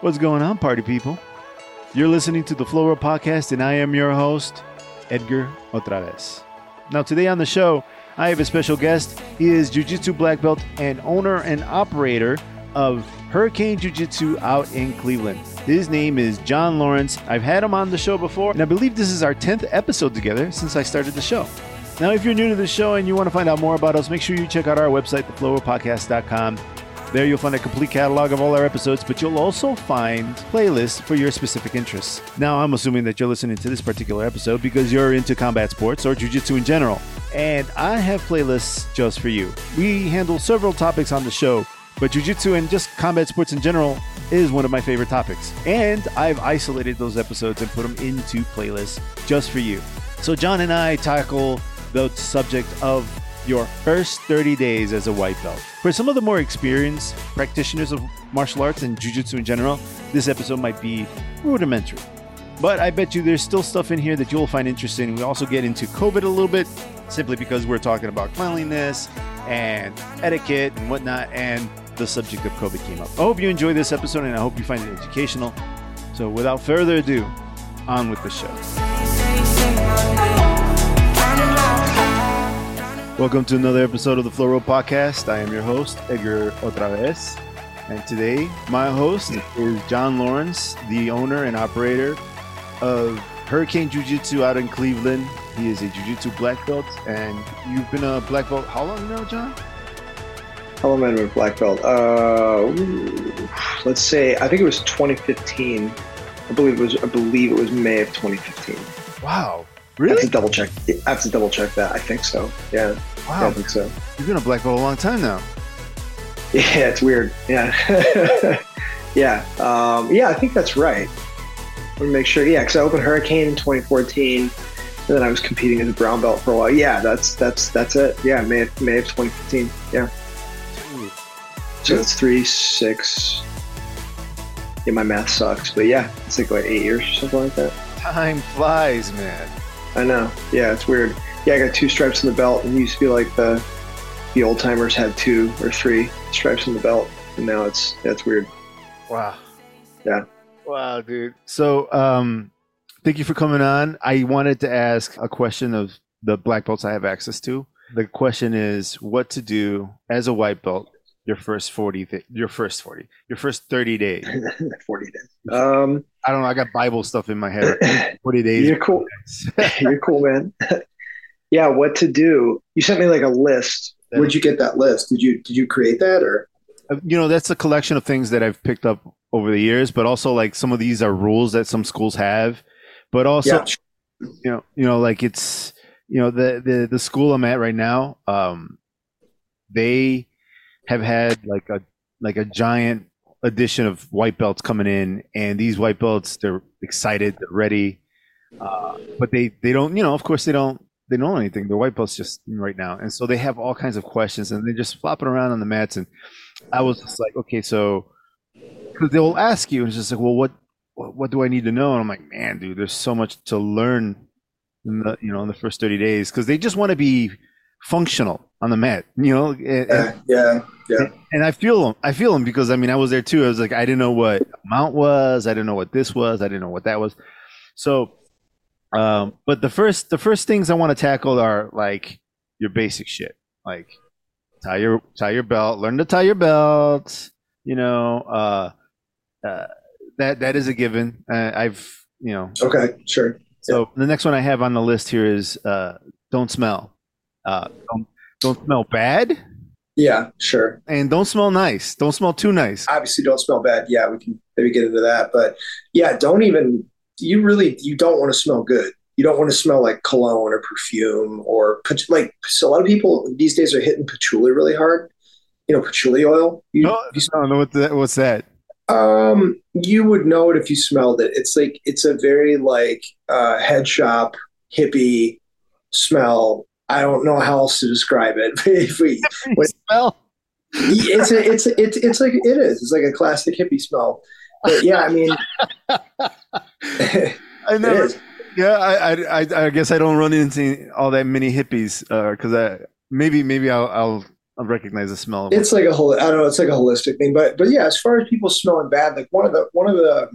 What's going on, party people? You're listening to the World Podcast, and I am your host, Edgar OtraVez. Now, today on the show, I have a special guest. He is Jiu Jitsu black belt and owner and operator of Hurricane Jiu Jitsu out in Cleveland. His name is John Lawrence. I've had him on the show before, and I believe this is our 10th episode together since I started the show. Now, if you're new to the show and you want to find out more about us, make sure you check out our website, theflowrollpodcast.com. There you'll find a complete catalog of all our episodes, but you'll also find playlists for your specific interests. Now, I'm assuming that you're listening to this particular episode because you're into combat sports or jiu-jitsu in general. And I have playlists just for you. We handle several topics on the show, but jiu-jitsu and just combat sports in general is one of my favorite topics. And I've isolated those episodes and put them into playlists just for you. So John and I tackle the subject of your first 30 days as a white belt. For some of the more experienced practitioners of martial arts and jiu-jitsu in general, this episode might be rudimentary. But I bet you there's still stuff in here that you'll find interesting. We also get into COVID a little bit, simply because we're talking about cleanliness and etiquette and whatnot, and the subject of COVID came up. I hope you enjoy this episode and I hope you find it educational. So without further ado, on with the show. Welcome to another episode of the Flow Roll Podcast. I am your host, Edgar OtraVez. And today, my host is John Lawrence, the owner and operator of Hurricane Jiu Jitsu out in Cleveland. He is a Jiu Jitsu black belt, and you've been a black belt how long now, John? How long have I been a black belt? Uh, let's say I think it was 2015. I believe it was. I believe it was May of 2015. Wow, I have to double check. I have to double check that. I think so. Yeah, yeah I Wow, think so. you've been a black belt a long time now. Yeah, it's weird. Yeah, yeah, um, yeah. I think that's right. Let me make sure. Yeah, because I opened Hurricane in 2014, and then I was competing as a brown belt for a while. Yeah, that's that's that's it. Yeah, May of, May of 2015. Yeah, so it's three six. Yeah, my math sucks, but yeah, it's like what eight years or something like that. Time flies, man. I know. Yeah, it's weird. Yeah, I got two stripes in the belt, and used to be like the the old timers had two or three stripes in the belt, and now it's that's weird. Wow. Yeah. Wow, dude. So, um, thank you for coming on. I wanted to ask a question of the black belts I have access to. The question is what to do as a white belt your first 40 th- your first 40 your first 30 days Forty days. Um, i don't know i got bible stuff in my head 40 days you're cool. You're cool, man. yeah, what to do? You sent me like a list. Where'd you get that list? Did you did you create that or? you know that's a collection of things that i've picked up over the years but also like some of these are rules that some schools have but also Yeah. you know you know like it's you know the the the school i'm at right now um they have had like a like a giant addition of white belts coming in and these white belts they're excited they're ready. Uh, but they they don't you know of course they don't they don't know anything. They're white belts just right now. And so they have all kinds of questions and they're just flopping around on the mats. And i was just like okay so because they'll ask you and it's just like well what what do i need to know? And i'm like man dude there's so much to learn in the you know in the first 30 days. Because they just want to be functional on the mat you know and, yeah, yeah. and I feel them. I feel them because I mean I was there too. I was like I didn't know what mount was. I didn't know what this was. I didn't know what that was. So, um, but the first the first things I want to tackle are like your basic shit, like tie your tie your belt, learn to tie your belt. You know, uh, uh, that that is a given. Uh, I've you know Okay, sure. so the next one I have on the list here is uh, don't smell. Uh, don't, don't smell bad Yeah, sure. and don't smell nice. Don't smell too nice. Obviously, don't smell bad. Yeah, we can maybe get into that. But yeah, don't even. You really you don't want to smell good. You don't want to smell like cologne or perfume or like. So a lot of people these days are hitting patchouli really hard. You know, patchouli oil. You, No, you I don't know what that, what's that. Um, you would know it if you smelled it. It's like it's a very like uh, head shop hippie smell. I don't know how else to describe it. if we, What- smell. it's a, it's a, it's it's like it is. It's like a classic hippie smell. But yeah, I mean, I never. Yeah, I, I, I, guess I don't run into all that many hippies uh, because I maybe maybe I'll, I'll I'll recognize the smell. It's like a whole. I don't know. It's like a holistic thing, but but yeah, as far as people smelling bad, like one of the one of the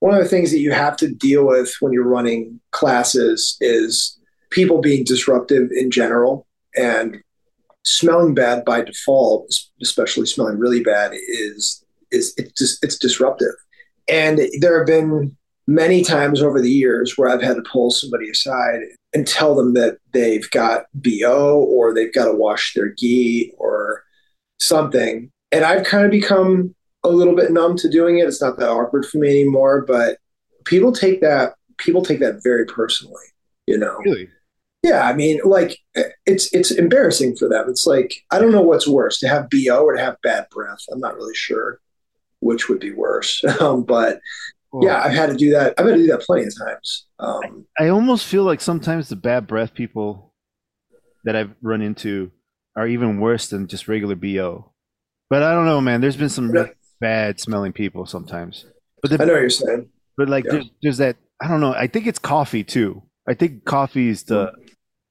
one of the things that you have to deal with when you're running classes is people being disruptive in general and smelling bad by default, especially smelling really bad, is is it's just it's disruptive. And there have been many times over the years where I've had to pull somebody aside and tell them that they've got BO or they've got to wash their gi or something. And I've kind of become a little bit numb to doing it. It's not that awkward for me anymore, but people take that people take that very personally, you know. Really? Yeah, I mean, like it's it's embarrassing for them. It's like I don't know what's worse, to have BO or to have bad breath. I'm not really sure which would be worse. Um, but yeah, I've had to do that. I've had to do that plenty of times. Um, I, I almost feel like sometimes the bad breath people that I've run into are even worse than just regular BO. But I don't know, man. There's been some really bad smelling people sometimes. But the, I know what you're saying. But like, yeah. there's, there's that. I don't know. I think it's coffee too. I think coffee is the mm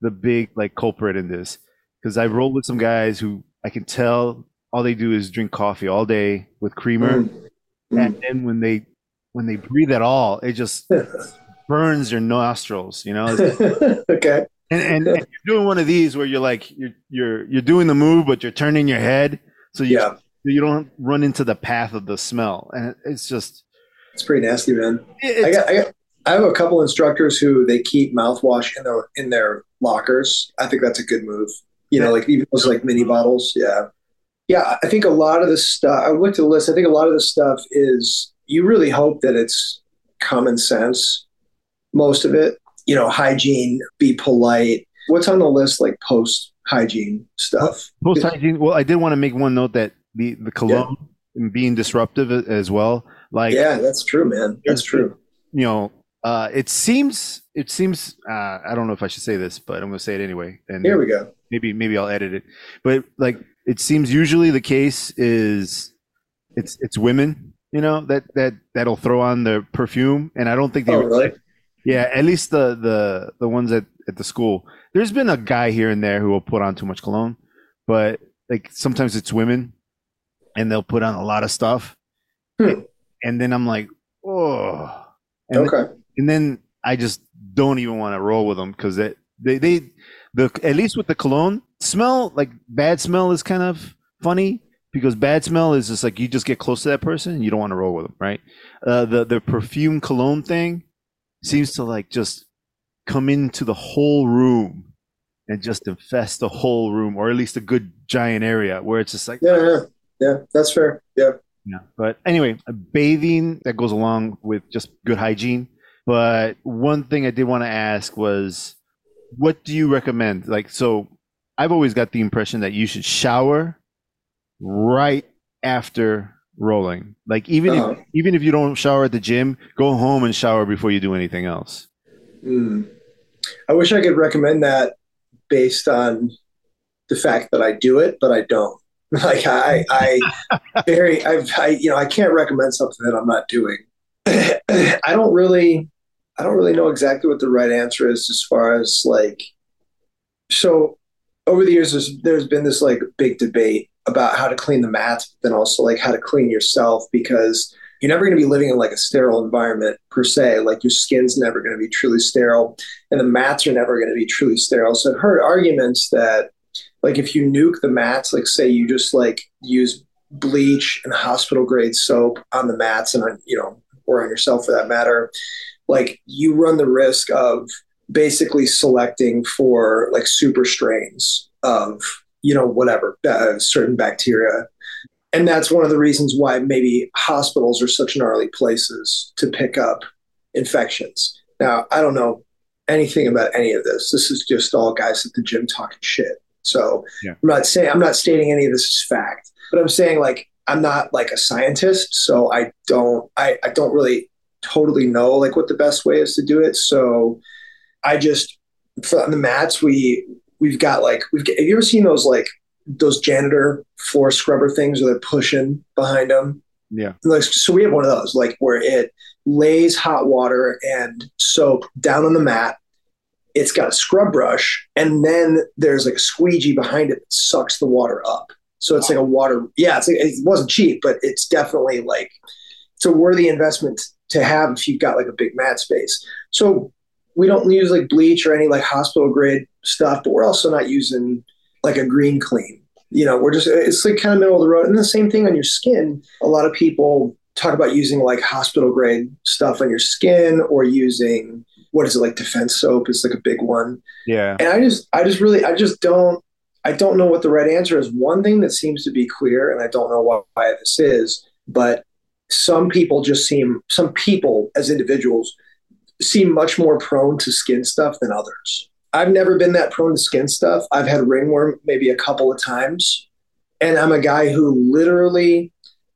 the big like culprit in this because I roll with some guys who I can tell all they do is drink coffee all day with creamer, mm. and then when they when they breathe at all, it just burns your nostrils. You know. okay. And, and, and, you're doing one of these where you're like you're you're you're doing the move, but you're turning your head so you yeah. you don't run into the path of the smell, and it's just it's pretty nasty, man. I got, I got I have a couple instructors who they keep mouthwash in their in their lockers. I think that's a good move. You know, like even those like mini bottles. Yeah. Yeah. I think a lot of this stuff, I looked at the list. I think a lot of this stuff is you really hope that it's common sense. Most of it, you know, hygiene, be polite. What's on the list like post hygiene stuff? Post hygiene. Well, I did want to make one note that the, the cologne yeah. being disruptive as well. Like, yeah, that's true, man. That's true. You know, uh, it seems it seems uh, I don't know if I should say this, but I'm going to say it anyway. And here we go. Maybe maybe I'll edit it. But like it seems usually the case is it's it's women, you know, that that that'll throw on the perfume, and I don't think they. Oh, really? Yeah, at least the the the ones at at the school. There's been a guy here and there who will put on too much cologne, but like sometimes it's women, and they'll put on a lot of stuff, hmm. and then I'm like, oh. And okay. Then, and then I just don't even want to roll with them because they, they they the at least with the cologne smell like bad smell is kind of funny because bad smell is just like you just get close to that person and you don't want to roll with them, right? Uh, the the perfume cologne thing seems to like just come into the whole room and just infest the whole room, or at least a good giant area where it's just like yeah, yeah, yeah that's fair, yeah. Yeah, but anyway, bathing that goes along with just good hygiene but one thing I did want to ask was, what do you recommend? Like, so I've always got the impression that you should shower right after rolling. Like, even uh-huh. if even if you don't shower at the gym, go home and shower before you do anything else. Mm. I wish I could recommend that based on the fact that I do it, but I don't. Like I, I very, I've, I, you know, I can't recommend something that I'm not doing. I don't really, I don't really know exactly what the right answer is as far as like. So, over the years, there's there's been this like big debate about how to clean the mats, but then also like how to clean yourself because you're never going to be living in like a sterile environment per se. Like your skin's never going to be truly sterile, and the mats are never going to be truly sterile. So I've heard arguments that like if you nuke the mats, like say you just like use bleach and hospital grade soap on the mats and on you know or on yourself for that matter like you run the risk of basically selecting for like super strains of you know whatever uh, certain bacteria. And that's one of the reasons why maybe hospitals are such gnarly places to pick up infections. Now i don't know anything about any of this. This is just all guys at the gym talking shit. So yeah. i'm not saying i'm not stating any of this is fact but i'm saying like i'm not like a scientist so i don't i, I don't really totally know like what the best way is to do it. So I just on the mats we we've got like we've got, have you ever seen those like those janitor floor scrubber things where they're pushing behind them? Yeah. Like so we have one of those like where it lays hot water and soap down on the mat it's got a scrub brush, and then there's like a squeegee behind it that sucks the water up. So it's like a water. Yeah, it's like, it wasn't cheap, but it's definitely like it's a worthy investment to have if you've got like a big mat space. So we don't use like bleach or any like hospital grade stuff, but we're also not using like a green clean. You know, we're just it's like kind of middle of the road. And the same thing on your skin. A lot of people talk about using like hospital grade stuff on your skin or using what is it like defense soap is like a big one. Yeah. And I just I just really I just don't I don't know what the right answer is. One thing that seems to be clear, and I don't know why this is, but some people just seem some people as individuals seem much more prone to skin stuff than others. I've never been that prone to skin stuff. I've had ringworm maybe a couple of times. And I'm a guy who literally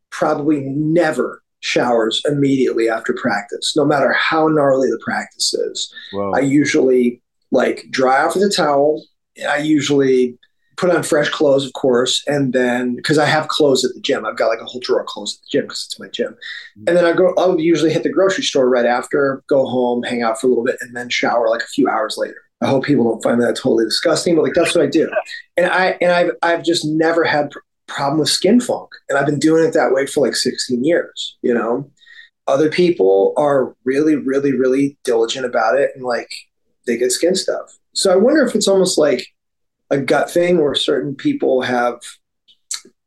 probably never showers immediately after practice, no matter how gnarly the practice is. I usually like dry off with a towel. I usually put on fresh clothes, of course, and then because I have clothes at the gym, I've got like a whole drawer of clothes at the gym because it's my gym. And then I go, I'll usually hit the grocery store right after, go home, hang out for a little bit, and then shower like a few hours later. I hope people don't find that totally disgusting, but like that's what I do. And I and I've I've just never had pr- problem with skin funk, and I've been doing it that way for like 16 years. You know, other people are really, really, really diligent about it, and like they get skin stuff. So I wonder if it's almost like a gut thing where certain people have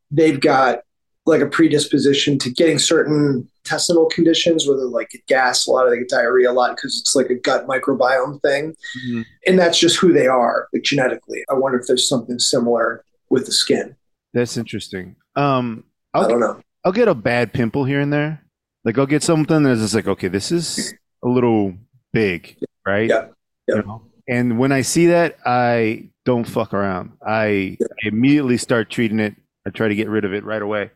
they've got like a predisposition to getting certain intestinal conditions whether like get gas a lot or they get diarrhea a lot because it's like a gut microbiome thing. Mm-hmm. and that's just who they are like genetically. I wonder if there's something similar with the skin. That's interesting. Um I'll, i do not know. I'll get a bad pimple here and there. Like i'll get something that's just like okay this is a little big right? Yeah, yeah. You know? and when i see that i don't fuck around. I immediately start treating it. I try to get rid of it right away.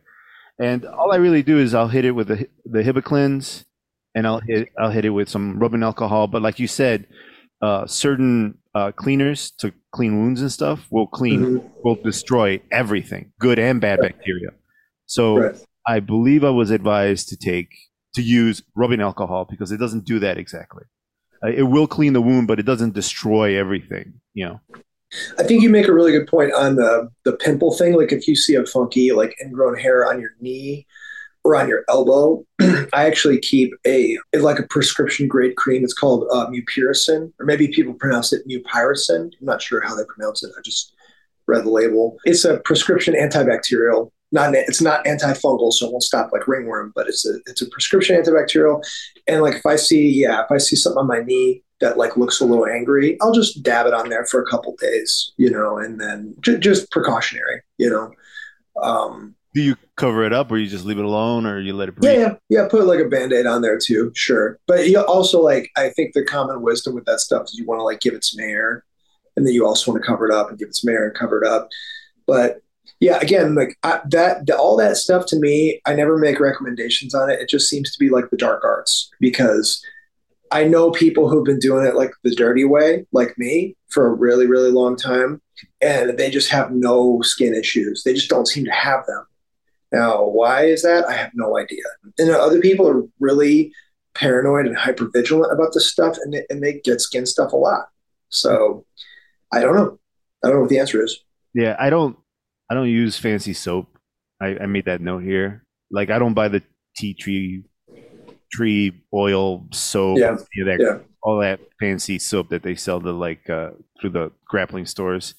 And all I really do is I'll hit it with the the Hibiclens, and I'll hit I'll hit it with some rubbing alcohol. But like you said, uh, certain uh, cleaners to clean wounds and stuff will clean mm-hmm. will destroy everything, good and bad right. bacteria. So right. I believe I was advised to take to use rubbing alcohol because it doesn't do that exactly. Uh, it will clean the wound, but it doesn't destroy everything. You know. I think you make a really good point on the the pimple thing. Like if you see a funky like ingrown hair on your knee or on your elbow, I actually keep a like a prescription grade cream. It's called uh, mupirocin, or maybe people pronounce it mupirocin. I'm not sure how they pronounce it. I just read the label. It's a prescription antibacterial. Not it's not antifungal, so it won't stop like ringworm, but it's a it's a prescription antibacterial. And like if I see yeah, if I see something on my knee that like looks a little angry, I'll just dab it on there for a couple days, you know, and then j- just precautionary, you know. Um, Do you cover it up, or you just leave it alone, or you let it? Breathe? Yeah, yeah, yeah. Put like a band aid on there too, sure. But you also like, I think the common wisdom with that stuff is you want to like give it some air, and then you also want to cover it up and give it some air and cover it up. But yeah, again, like I, that, the, all that stuff to me, I never make recommendations on it. It just seems to be like the dark arts because I know people who've been doing it like the dirty way, like me, for a really, really long time, and they just have no skin issues. They just don't seem to have them. Now, why is that? I have no idea. And other people are really paranoid and hyper vigilant about this stuff, and they, and they get skin stuff a lot. So I don't know. I don't know what the answer is. Yeah, I don't. I don't use fancy soap. I, I made that note here. Like I don't buy the tea tree tree oil soap, yeah. that, yeah. all that fancy soap that they sell to like uh, through the grappling stores.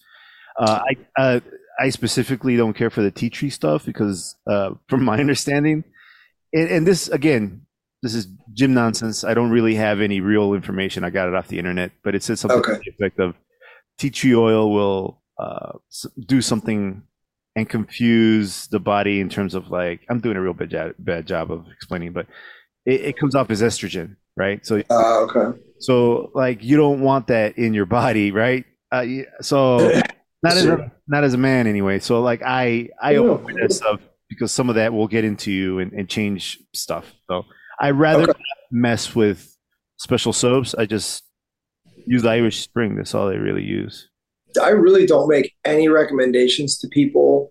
Uh, I uh, I specifically don't care for the tea tree stuff because, uh, from my understanding, and, and, this again, this is gym nonsense. I don't really have any real information. I got it off the internet, but it says something okay. to the effect of tea tree oil will uh, do something and confuse the body in terms of like I'm doing a real bad bad job of explaining, but it, it comes off as estrogen, right? So, uh, okay. So, like, you don't want that in your body, right? Uh, so, not as a, not as a man, anyway. So, like, I I avoid that stuff because some of that will get into you and, and change stuff. So, I rather okay. mess with special soaps. I just use Irish Spring. That's all I really use. I really don't make any recommendations to people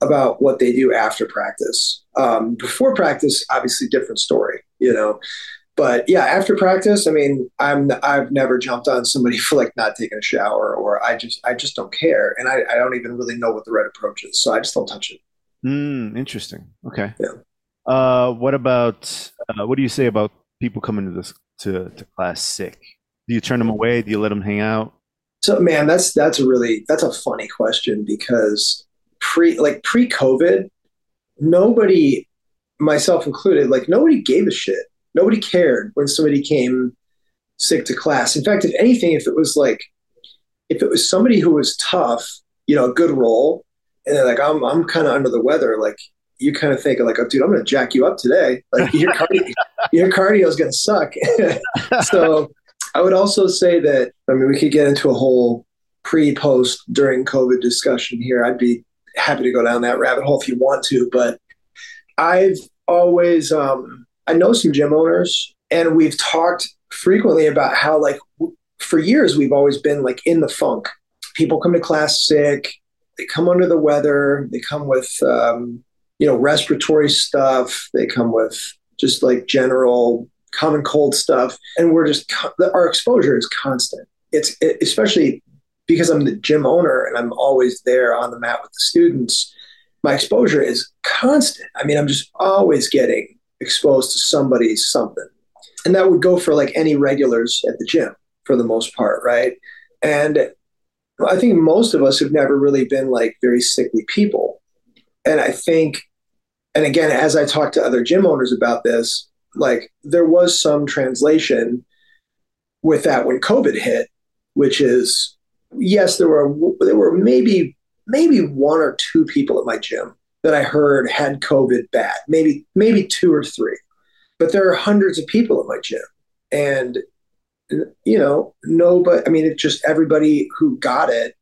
about what they do after practice. Um, before practice, obviously, different story, you know. but yeah, after practice, I mean, I'm I've never jumped on somebody for like not taking a shower, or I just I just don't care, and I, I don't even really know what the right approach is, so I just don't touch it. Mm, interesting. Okay. Yeah. Uh, what about uh, what do you say about people coming to this to, to class sick? Do you turn them away? Do you let them hang out? So man, that's that's a really that's a funny question because pre like pre COVID, nobody, myself included, like nobody gave a shit. Nobody cared when somebody came sick to class. In fact, if anything, if it was like if it was somebody who was tough, you know, a good role, and they're like, I'm I'm kind of under the weather, like you kind of think like, oh, dude, I'm going to jack you up today. Like your cardio, your cardio is going to suck. so I would also say that, I mean, we could get into a whole pre post during COVID discussion here. I'd be happy to go down that rabbit hole if you want to, but I've always, um, I know some gym owners and we've talked frequently about how like for years we've always been like in the funk. People come to class sick, they come under the weather, they come with um, you know respiratory stuff, they come with just like general common cold stuff, and we're just our exposure is constant. It's it, especially because I'm the gym owner and I'm always there on the mat with the students. My exposure is constant. I mean, I'm just always getting exposed to somebody something, and that would go for like any regulars at the gym for the most part, right? And I think most of us have never really been like very sickly people. And I think, and again, as I talk to other gym owners about this, like there was some translation with that when COVID hit, which is yes, there were there were maybe maybe one or two people at my gym that I heard had COVID bad, maybe maybe two or three, but there are hundreds of people at my gym, and you know, nobody, I mean, it just everybody who got it,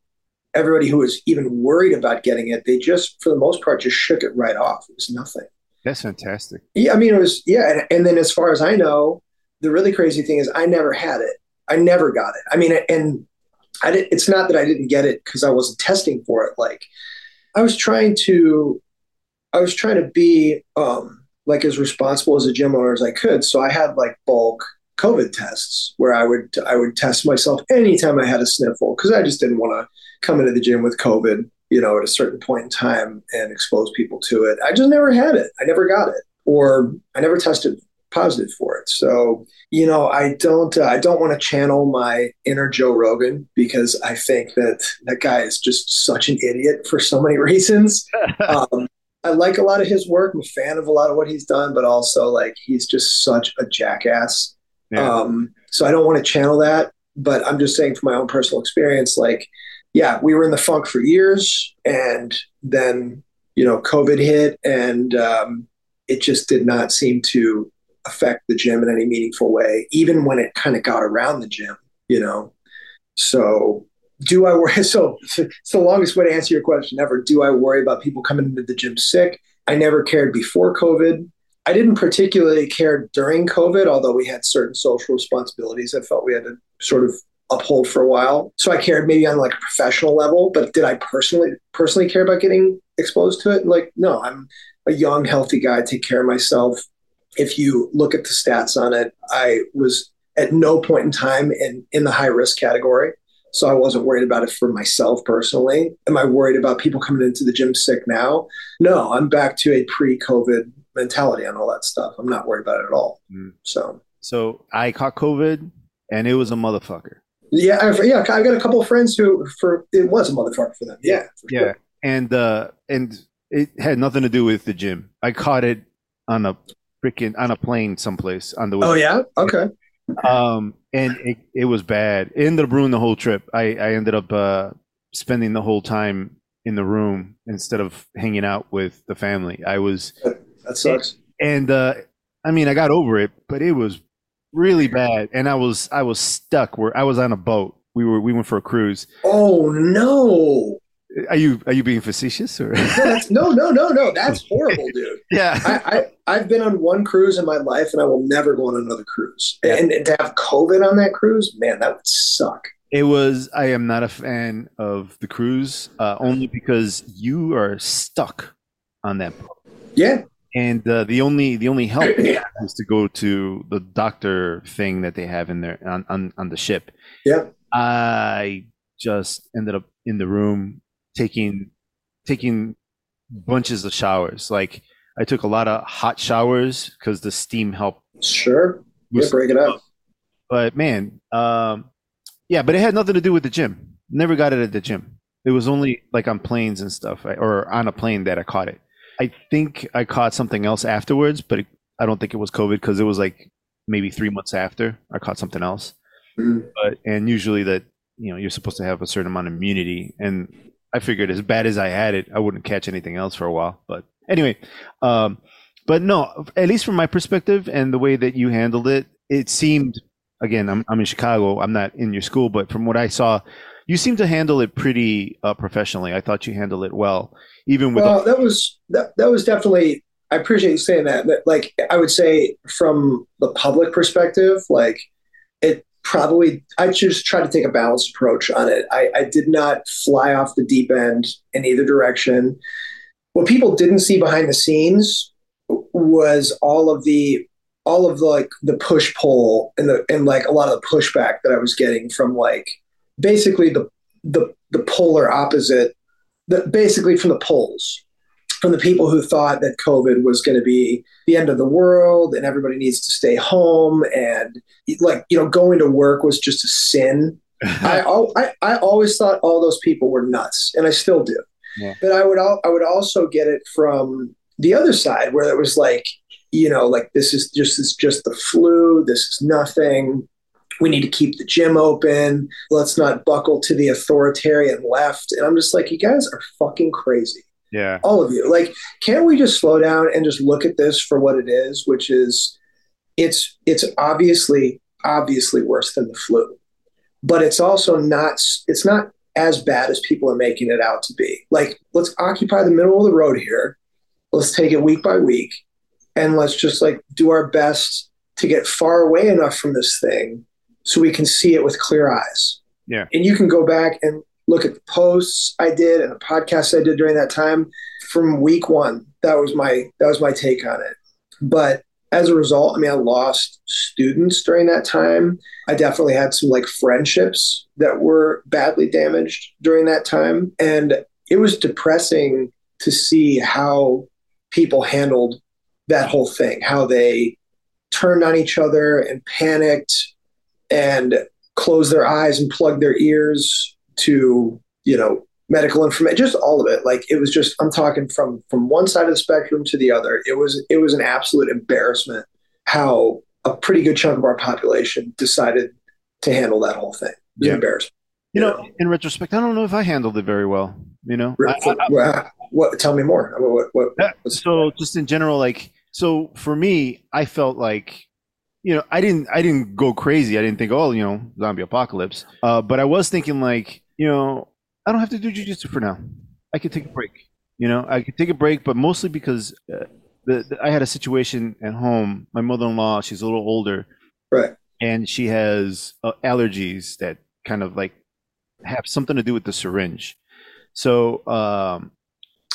everybody who was even worried about getting it, they just, for the most part, just shook it right off. It was nothing. That's fantastic. Yeah. I mean, it was, yeah. And, and then as far as I know, the really crazy thing is I never had it. I never got it. I mean, and I did, it's not that I didn't get it because I wasn't testing for it. Like I was trying to, I was trying to be, um, like as responsible as a gym owner as I could. So I had like bulk COVID tests where I would I would test myself anytime I had a sniffle because I just didn't want to come into the gym with COVID, you know, at a certain point in time and expose people to it. I just never had it. I never got it, or I never tested positive for it. So you know, I don't uh, I don't want to channel my inner Joe Rogan because I think that that guy is just such an idiot for so many reasons. Um, I like a lot of his work. I'm a fan of a lot of what he's done, but also like he's just such a jackass yeah. Um, so I don't want to channel that, but I'm just saying from my own personal experience, like, yeah, we were in the funk for years, and then you know COVID hit, and um, it just did not seem to affect the gym in any meaningful way, even when it kind of got around the gym, you know. So do I worry? So it's the longest way to answer your question ever. Do I worry about people coming into the gym sick? I never cared before COVID. I didn't particularly care during COVID, although we had certain social responsibilities I felt we had to sort of uphold for a while. So I cared maybe on like a professional level, but did I personally personally care about getting exposed to it? Like, no, I'm a young, healthy guy, take care of myself. If you look at the stats on it, I was at no point in time in, in the high risk category. So I wasn't worried about it for myself personally. Am I worried about people coming into the gym sick now? No, I'm back to a pre COVID mentality on all that stuff. I'm not worried about it at all. Mm. So, so I caught COVID, and it was a motherfucker. Yeah, I've, yeah. I got a couple of friends who, for it was a motherfucker for them. Yeah, for yeah, sure. and uh, and it had nothing to do with the gym. I caught it on a freaking on a plane someplace on the way. Oh yeah, okay. Um, and it, it was bad. It ended up ruining the whole trip. I I ended up uh spending the whole time in the room instead of hanging out with the family. I was that sucks. And uh, I mean, I got over it, but it was really bad, and I was I was stuck where I was on a boat. We were we went for a cruise. Oh no! Are you are you being facetious or? no, no, no, no. That's horrible, dude. yeah, I, I have been on one cruise in my life, and I will never go on another cruise. Yeah. And, and to have COVID on that cruise, man, that would suck. It was. I am not a fan of the cruise, uh, only because you are stuck on that boat. Yeah, and uh, the only the only help is to go to the doctor thing that they have in there on on, on the ship. Yep. I just ended up in the room taking taking bunches of showers. Like I took a lot of hot showers because the steam helped. Sure. Yeah, break it up. But man, um, yeah, but it had nothing to do with the gym. Never got it at the gym. It was only like on planes and stuff, or on a plane that I caught it. I think I caught something else afterwards, but it, I don't think it was COVID because it was like maybe three months after I caught something else. Mm-hmm. But and usually that you know you're supposed to have a certain amount of immunity, and I figured as bad as I had it, I wouldn't catch anything else for a while. But anyway, um, but no, at least from my perspective and the way that you handled it, it seemed again I'm I'm in Chicago. I'm not in your school, but from what I saw, you seem to handle it pretty uh, professionally. I thought you handled it well, even with. Well, that was that, that was definitely. I appreciate you saying that. But like, I would say from the public perspective, like it probably. I just try to take a balanced approach on it. I, I did not fly off the deep end in either direction. What people didn't see behind the scenes was all of the all of the, like the push pull and the and like a lot of the pushback that I was getting from like basically the the the polar opposite, the, basically from the polls, from the people who thought that COVID was going to be the end of the world and everybody needs to stay home and like you know going to work was just a sin. I, I I always thought all those people were nuts, and I still do. Yeah. But I would I would also get it from the other side where it was like you know like this is just this is just the flu. This is nothing we need to keep the gym open. Let's not buckle to the authoritarian left. And I'm just like, you guys are fucking crazy. Yeah. All of you. Like, can't we just slow down and just look at this for what it is, which is it's it's obviously obviously worse than the flu. But it's also not it's not as bad as people are making it out to be. Like, let's occupy the middle of the road here. Let's take it week by week and let's just like do our best to get far away enough from this thing so we can see it with clear eyes. Yeah. And you can go back and look at the posts I did and the podcasts I did during that time from week one. That was my that was my take on it. But as a result, I mean, I lost students during that time. I definitely had some like friendships that were badly damaged during that time. And it was depressing to see how people handled that whole thing, how they turned on each other and panicked and closed their eyes and plugged their ears to you know medical information just all of it like it was just i'm talking from from one side of the spectrum to the other it was it was an absolute embarrassment how a pretty good chunk of our population decided to handle that whole thing it was yeah. embarrassing you know, in retrospect, I don't know if I handled it very well. You know, I, I, what? Tell me more. What? What? what so, just in general, like, so for me, I felt like you know, I didn't I didn't go crazy. I didn't think, oh, you know, zombie apocalypse. Uh, but I was thinking like, you know, I don't have to do jujitsu for now. I could take a break. You know, I could take a break, but mostly because uh, the, the, I had a situation at home. My mother-in-law, she's a little older, right, and she has uh, allergies that kind of like have something to do with the syringe. So, um,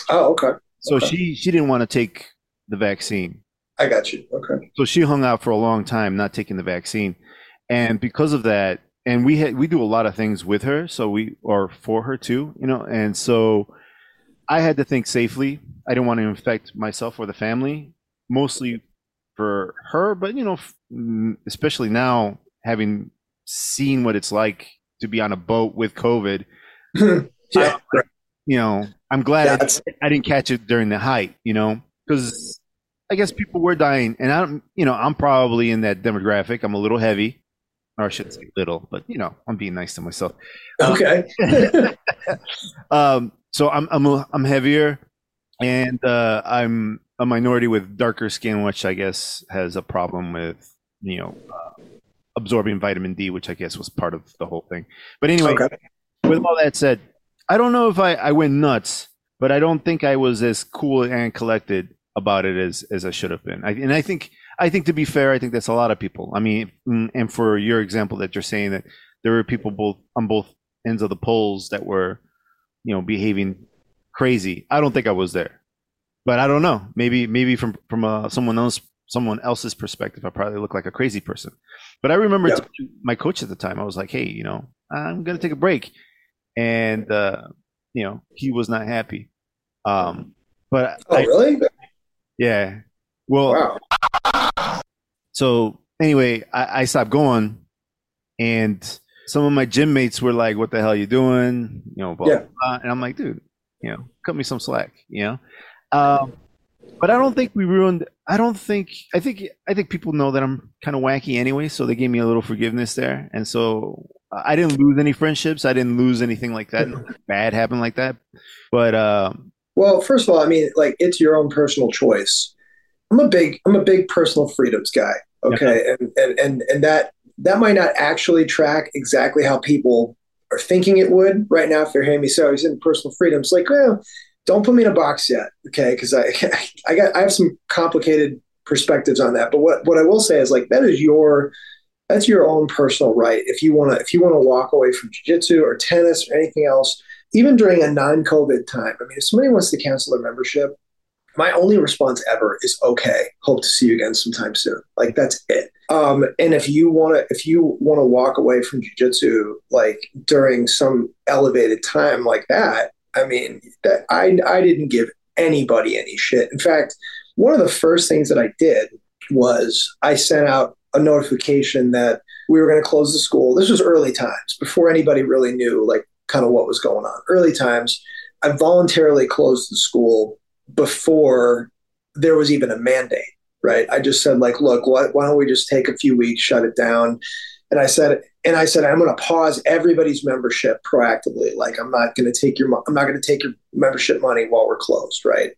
oh, okay. So okay. she she didn't want to take the vaccine. I got you. Okay. So she hung out for a long time, not taking the vaccine, and because of that, and we had we do a lot of things with her, so we or for her too, you know, and so I had to think safely. I didn't want to infect myself or the family, mostly for her, but you know, mm, especially now having seen what it's like to be on a boat with COVID. yeah. I, you know, I'm glad I, I didn't catch it during the height, you know, because I guess people were dying, and I'm, you know, I'm probably in that demographic. I'm a little heavy, or I shouldn't say little, but you know, I'm being nice to myself. Okay. um, so I'm I'm I'm heavier, and uh, I'm a minority with darker skin, which I guess has a problem with you know uh, absorbing vitamin D, which I guess was part of the whole thing. But anyway, okay. with all that said, I don't know if I I went nuts, but I don't think I was as cool and collected about it as as I should have been. I, and I think I think to be fair, I think that's a lot of people. I mean, mm, and for your example that you're saying that there were people both on both ends of the polls that were, you know, behaving crazy. I don't think I was there. but I don't know. Maybe maybe from from uh, someone else someone else's perspective, I probably look like a crazy person. But I remember yeah. my coach at the time. I was like, "Hey, you know, I'm gonna take a break," and uh, you know, he was not happy. Um, but oh, I, really? Yeah. Well. Wow. So anyway, I, I stopped going, and some of my gym mates were like, "What the hell are you doing?" You know, blah, yeah. Blah. and I'm like, "Dude, you know, cut me some slack." You know, um, but I don't think we ruined. I don't think. I think. I think people know that I'm kind of wacky anyway, so they gave me a little forgiveness there, and so I didn't lose any friendships. I didn't lose anything like that. bad happened like that. But um, well, first of all, I mean, like it's your own personal choice. I'm a big. I'm a big personal freedoms guy. Okay, yeah. and and and and that that might not actually track exactly how people are thinking it would right now. If they're hearing me say, "Oh, he's in personal freedoms," like, well, don't put me in a box yet, okay? Because I I got I have some complicated perspectives on that. But what what I will say is like that is your that's your own personal right. If you want to if you want to walk away from jiu-jitsu or tennis or anything else, even during a non-COVID time. I mean, if somebody wants to cancel their membership, my only response ever is okay. Hope to see you again sometime soon. Like that's it. Um, and if you want to, if you want to walk away from jujitsu like during some elevated time like that, I mean, that I I didn't give anybody any shit. In fact, one of the first things that I did was I sent out a notification that we were going to close the school. This was early times before anybody really knew like kind of what was going on. Early times, I voluntarily closed the school before there was even a mandate. Right? I just said like, look, why, why don't we just take a few weeks, shut it down? And I said, and I said, I'm going to pause everybody's membership proactively. Like, I'm not going to take your, I'm not going to take your membership money while we're closed, right?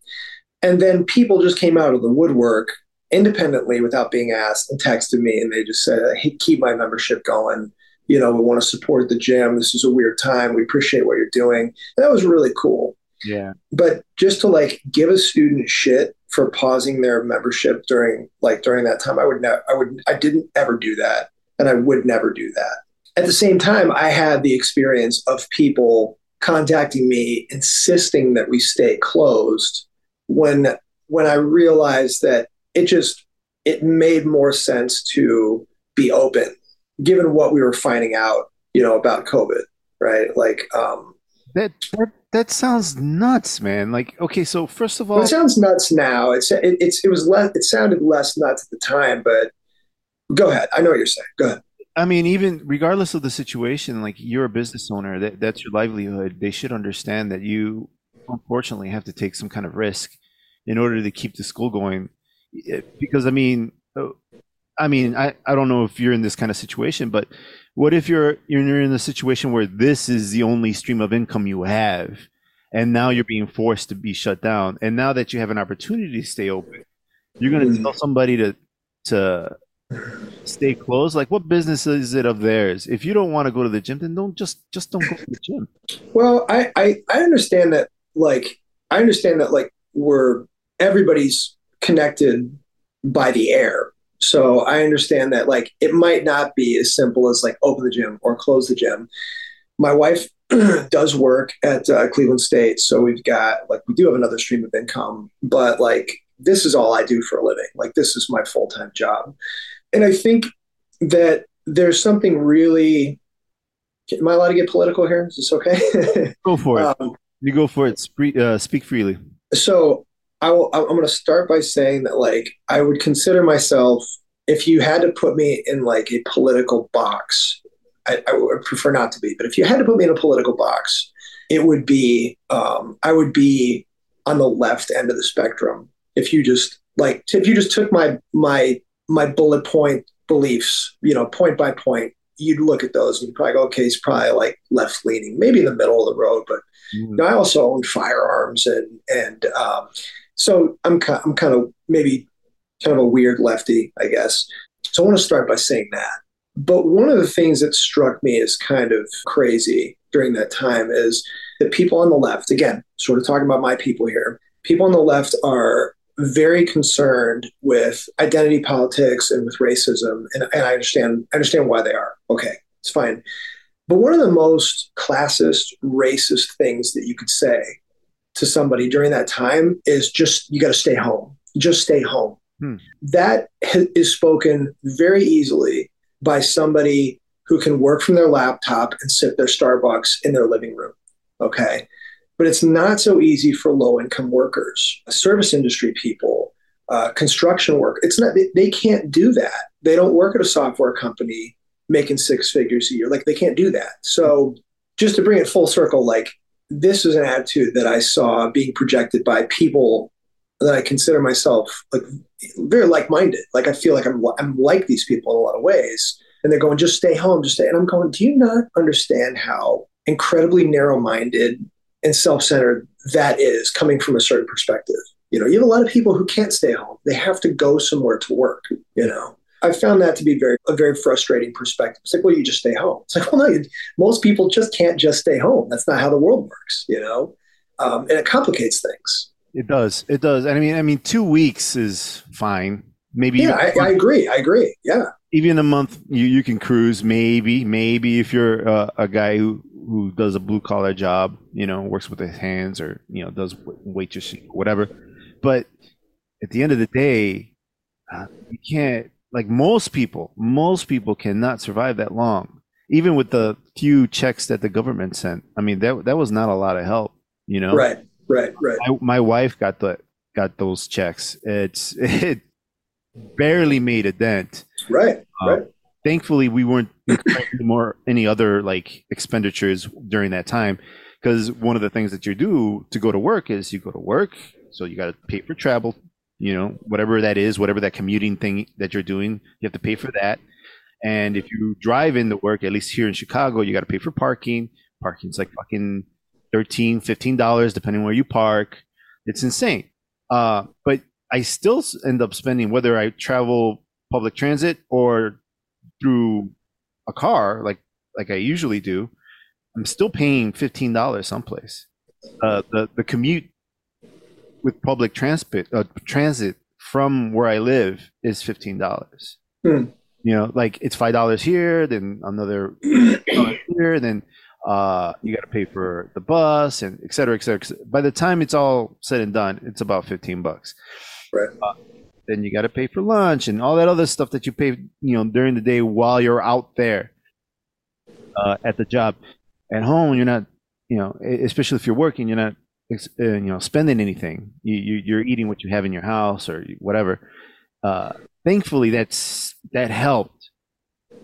And then people just came out of the woodwork independently without being asked and texted me, and they just said, hey, keep my membership going. You know, we want to support the gym. This is a weird time. We appreciate what you're doing. And that was really cool. Yeah. But just to like give a student shit for pausing their membership during like during that time, I would never, I would, I didn't ever do that and I would never do that. At the same time, I had the experience of people contacting me insisting that we stay closed when when I realized that it just it made more sense to be open given what we were finding out, you know, about COVID, right? Like um that that that sounds nuts, man. Like, okay, so first of all, well, it sounds nuts now. It's it, it's it was less. It sounded less nuts at the time, but Go ahead. I know what you're saying. Go ahead. I mean, even regardless of the situation, like you're a business owner, that, that's your livelihood. They should understand that you, unfortunately, have to take some kind of risk in order to keep the school going. Because I mean, uh, I mean, I, I don't know if you're in this kind of situation, but what if you're you're in a situation where this is the only stream of income you have, and now you're being forced to be shut down, and now that you have an opportunity to stay open, you're going to mm. tell somebody to to stay closed? Like what business is it of theirs? If you don't want to go to the gym then don't just just don't go to the gym. Well i i, I understand that like i understand that like we're everybody's connected by the air so i understand that like it might not be as simple as like open the gym or close the gym my wife does work at uh, cleveland state so we've got like we do have another stream of income but like this is all i do for a living like this is my full-time job and I think that there's something really. Am I allowed to get political here? Is this okay? go for it. Um, you go for it. Speak, uh, speak freely. So I will, I'm going to start by saying that, like, I would consider myself, if you had to put me in like a political box, I, I would prefer not to be, but if you had to put me in a political box, it would be, um, I would be on the left end of the spectrum. If you just like, if you just took my my my bullet point beliefs, you know, point by point, you'd look at those and you'd probably go, okay, he's probably like left leaning, maybe in the middle of the road. But mm. you know, I also own firearms, and and um, so I'm I'm kind of maybe kind of a weird lefty, I guess. So I want to start by saying that. But one of the things that struck me as kind of crazy during that time is that people on the left, again, sort of talking about my people here, people on the left are very concerned with identity politics and with racism, and, and I understand I understand why they are. Okay, it's fine. But one of the most classist, racist things that you could say to somebody during that time is just you got to stay home. Just stay home. Hmm. That is spoken very easily by somebody who can work from their laptop and sip their Starbucks in their living room. Okay. But it's not so easy for low income workers, service industry people, uh, construction work. It's not, they, they can't do that. They don't work at a software company making six figures a year. Like they can't do that. So just to bring it full circle, like this is an attitude that I saw being projected by people that I consider myself like very like-minded. Like I feel like I'm I'm like these people in a lot of ways, and they're going, just stay home, just stay. And I'm going, do you not understand how incredibly narrow-minded and self-centered that is coming from a certain perspective? You know, you have a lot of people who can't stay home; they have to go somewhere to work. You know, I found that to be very a very frustrating perspective. It's like, well, you just stay home. It's like, well, no, you, most people just can't just stay home. That's not how the world works. You know, um, and it complicates things. It does. It does. And I mean, I mean, two weeks is fine. Maybe. Yeah, I, I, agree. I agree. Yeah. Even a month, you, you can cruise. Maybe, maybe if you're uh, a guy who who does a blue collar job, you know, works with his hands or you know does waitress, whatever. But at the end of the day, uh, you can't. Like most people, most people cannot survive that long. Even with the few checks that the government sent. I mean, that that was not a lot of help. You know. Right Right, right. My, my wife got the got those checks. It's it barely made a dent. Right, uh, right. Thankfully, we weren't more any other like expenditures during that time because one of the things that you do to go to work is you go to work, so you got to pay for travel. You know, whatever that is, whatever that commuting thing that you're doing, you have to pay for that. And if you drive in into work, at least here in Chicago, you got to pay for parking. Parking's like fucking 13 $15 depending where you park it's insane uh, but i still end up spending whether i travel public transit or through a car like like i usually do i'm still paying $15 someplace uh, the, the commute with public transport uh, transit from where i live is $15 hmm. you know like it's $5 here then another here then uh, you got to pay for the bus and et cetera, et cetera. By the time it's all said and done, it's about 15 bucks. Right. Uh, then you got to pay for lunch and all that other stuff that you pay, you know, during the day while you're out there uh, at the job. At home, you're not, you know, especially if you're working, you're not, you know, spending anything. You, you, are eating what you have in your house or whatever. Uh, thankfully, that's that helped.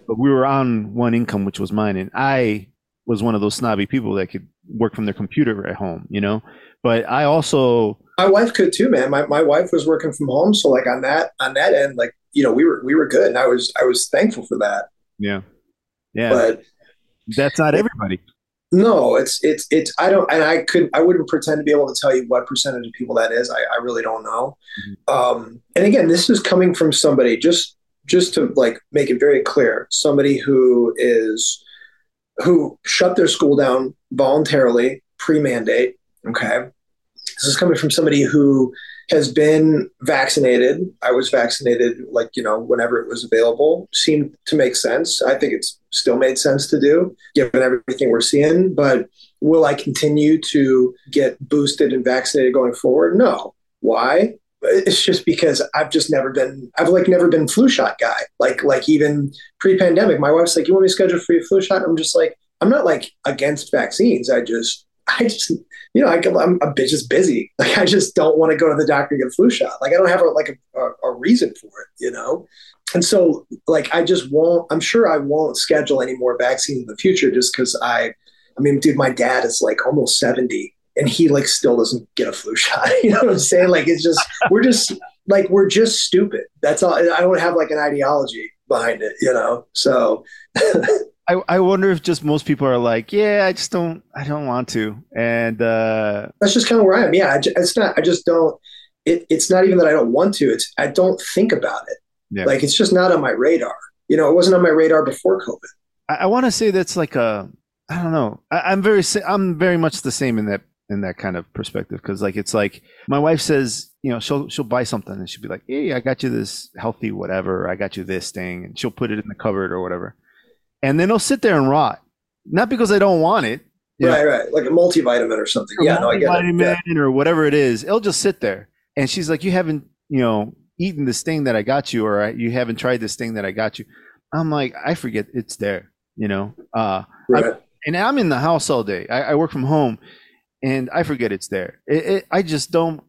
But we were on one income, which was mine, and I was one of those snobby people that could work from their computer at home, you know. But I also my wife could too, man. My my wife was working from home, so like on that on that end, like you know, we were we were good, and I was I was thankful for that. Yeah, yeah. But that's not everybody. No, it's it's it's I don't and I could I wouldn't pretend to be able to tell you what percentage of people that is. I, I really don't know. Mm-hmm. Um, and again, this is coming from somebody just just to like make it very clear, somebody who is who shut their school down voluntarily pre-mandate. Okay, this is coming from somebody who has been vaccinated. I was vaccinated, like you know, whenever it was available. Seemed to make sense. I think it's still made sense to do, given everything we're seeing. But will I continue to get boosted and vaccinated going forward? No. Why? it's just because I've just never been I've like never been flu shot guy. Like like even pre-pandemic, my wife's like, "You want me to schedule for your flu shot?" I'm just like, I'm not like against vaccines. I just I just you know I, I'm, I'm just busy. Like I just don't want to go to the doctor and get a flu shot. Like I don't have a, like a, a, a reason for it. You know. And so, like, I just won't. I'm sure I won't schedule any more vaccines in the future, just because I, I mean, dude, my dad is like almost 70, and he like still doesn't get a flu shot. You know what I'm saying? Like it's just we're just like we're just stupid. That's all. I don't have like an ideology behind it. You know, so. I, I wonder if just most people are like, yeah, I just don't, I don't want to, and uh, that's just kind of where I am. Yeah, it's not. I just don't. It, it's not even that I don't want to. It's I don't think about it. Yeah. Like it's just not on my radar. You know, it wasn't on my radar before COVID. I, I want to say that's like a, I don't know. I, I'm very, I'm very much the same in that in that kind of perspective because like it's like my wife says you know she'll she'll buy something and she'll be like hey i got you this healthy whatever i got you this thing and she'll put it in the cupboard or whatever and then it'll sit there and rot not because i don't want it right, know? right, like a multivitamin or something. Or yeah, no, I get it. Yeah. or whatever it is. It'll just sit there, and she's like, "You haven't, you know, eaten this thing that I got you, or you haven't tried this thing that I got you." I'm like, I forget it's there. You know, uh, right. I, and I'm in the house all day. I, I, work from home, and I forget it's there. It, it, I just don't.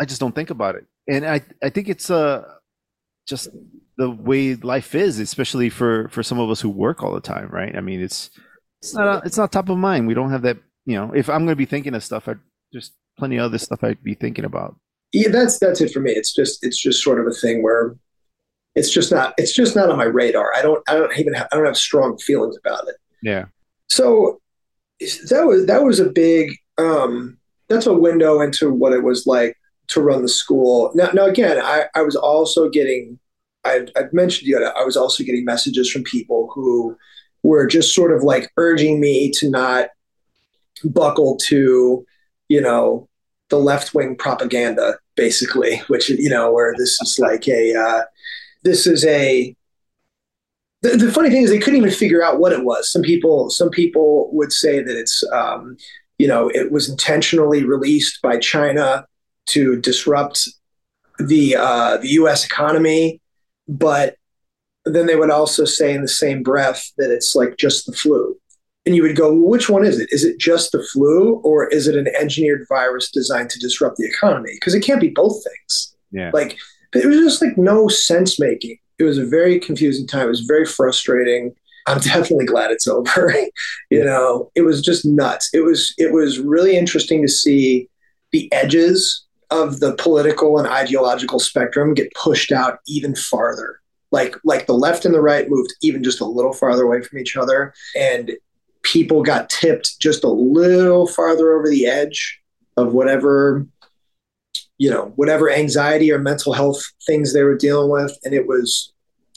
I just don't think about it, and I I think it's uh just the way life is, especially for for some of us who work all the time, right? I mean, it's it's not it's not top of mind. We don't have that. You know, if I'm going to be thinking of stuff, I there's plenty of other stuff I'd be thinking about. Yeah, that's that's it for me. It's just it's just sort of a thing where it's just not it's just not on my radar. I don't I don't even have I don't have strong feelings about it. Yeah. So that was that was a big um that's a window into what it was like to run the school. Now now again, I, I was also getting I I mentioned you know, I was also getting messages from people who were just sort of like urging me to not buckle to, you know, the left wing propaganda, basically, which you know, where this is like a uh, this is a the, the, funny thing is they couldn't even figure out what it was. Some people some people would say that it's um, you know it was intentionally released by China to disrupt the uh, the U.S. economy, but then they would also say in the same breath that it's like just the flu. And you would go, well, which one is it? Is it just the flu or is it an engineered virus designed to disrupt the economy? Because it can't be both things. Yeah. Like it was just like no sense making. It was a very confusing time. It was very frustrating. I'm definitely glad it's over. you know, it was just nuts. It was it was really interesting to see the edges of the political and ideological spectrum get pushed out even farther. Like like the left and the right moved even just a little farther away from each other and people got tipped just a little farther over the edge of whatever you know, whatever anxiety or mental health things they were dealing with. And it was,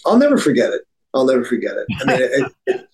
I'll never forget it. I'll never forget it. I mean, it, it,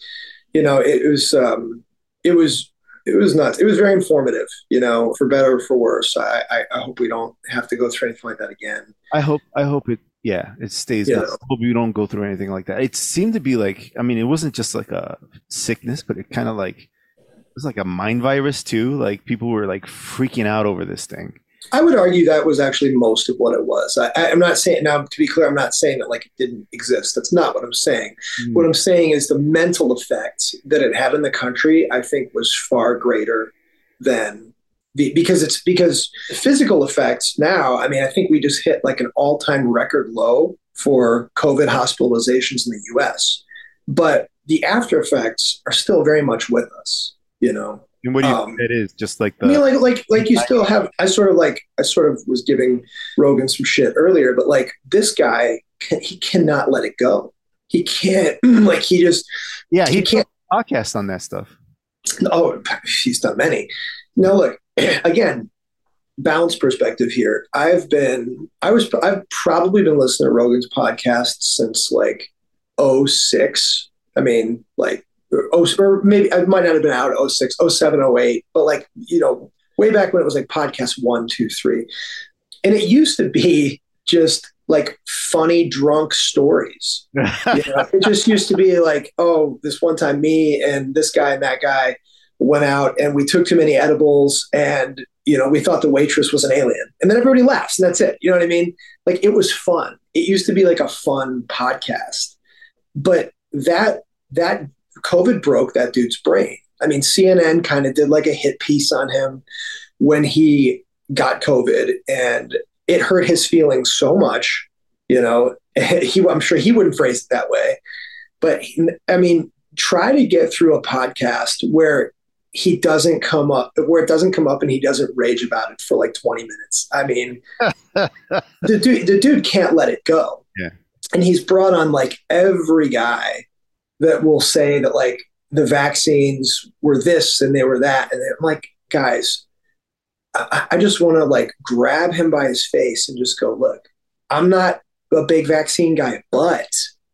you know, it, was, um, it was, it was nuts. It was very informative, you know, for better or for worse. I, I, I hope we don't have to go through anything like that again. I hope, I hope it, yeah, it stays. Yeah. I hope you don't go through anything like that. It seemed to be like, I mean, it wasn't just like a sickness, but it kind of like, it was like a mind virus too. Like people were like freaking out over this thing. I would argue that was actually most of what it was. I, am not saying now to be clear, I'm not saying that like it didn't exist. That's not what I'm saying. Mm. What I'm saying is the mental effect that it had in the country, I think, was far greater than the because it's because physical effects now. I mean, I think we just hit like an all time record low for COVID hospitalizations in the U.S., but the after effects are still very much with us. You know, and what do you um, think it is? Just like the I mean, like like like you still have. I sort of like I sort of was giving Rogan some shit earlier, but like this guy, he cannot let it go. He can't. Like he just yeah. He, he can't podcast on that stuff. Oh, he's done many. Now look again. Balance perspective here. I've been I was I've probably been listening to Rogan's podcast since like 06. I mean, like oh, or maybe I might not have been out 06, 07, 08, but like, you know, way back when it was like podcast one, two, three. And it used to be just like funny drunk stories. you know? It just used to be like, oh, this one time me and this guy and that guy went out and we took too many edibles and you know we thought the waitress was an alien and then everybody laughs and that's it you know what i mean like it was fun it used to be like a fun podcast but that that COVID broke that dude's brain. I mean, CNN kind of did like a hit piece on him when he got COVID, and it hurt his feelings so much. You know, he I'm sure he wouldn't phrase it that way, but I mean, try to get through a podcast where he doesn't come up where it doesn't come up and he doesn't rage about it for like 20 minutes. I mean, the dude the dude can't let it go. Yeah. And he's brought on like every guy that will say that like the vaccines were this and they were that. And I'm like, guys, I, I just want to like grab him by his face and just go, look, I'm not a big vaccine guy, but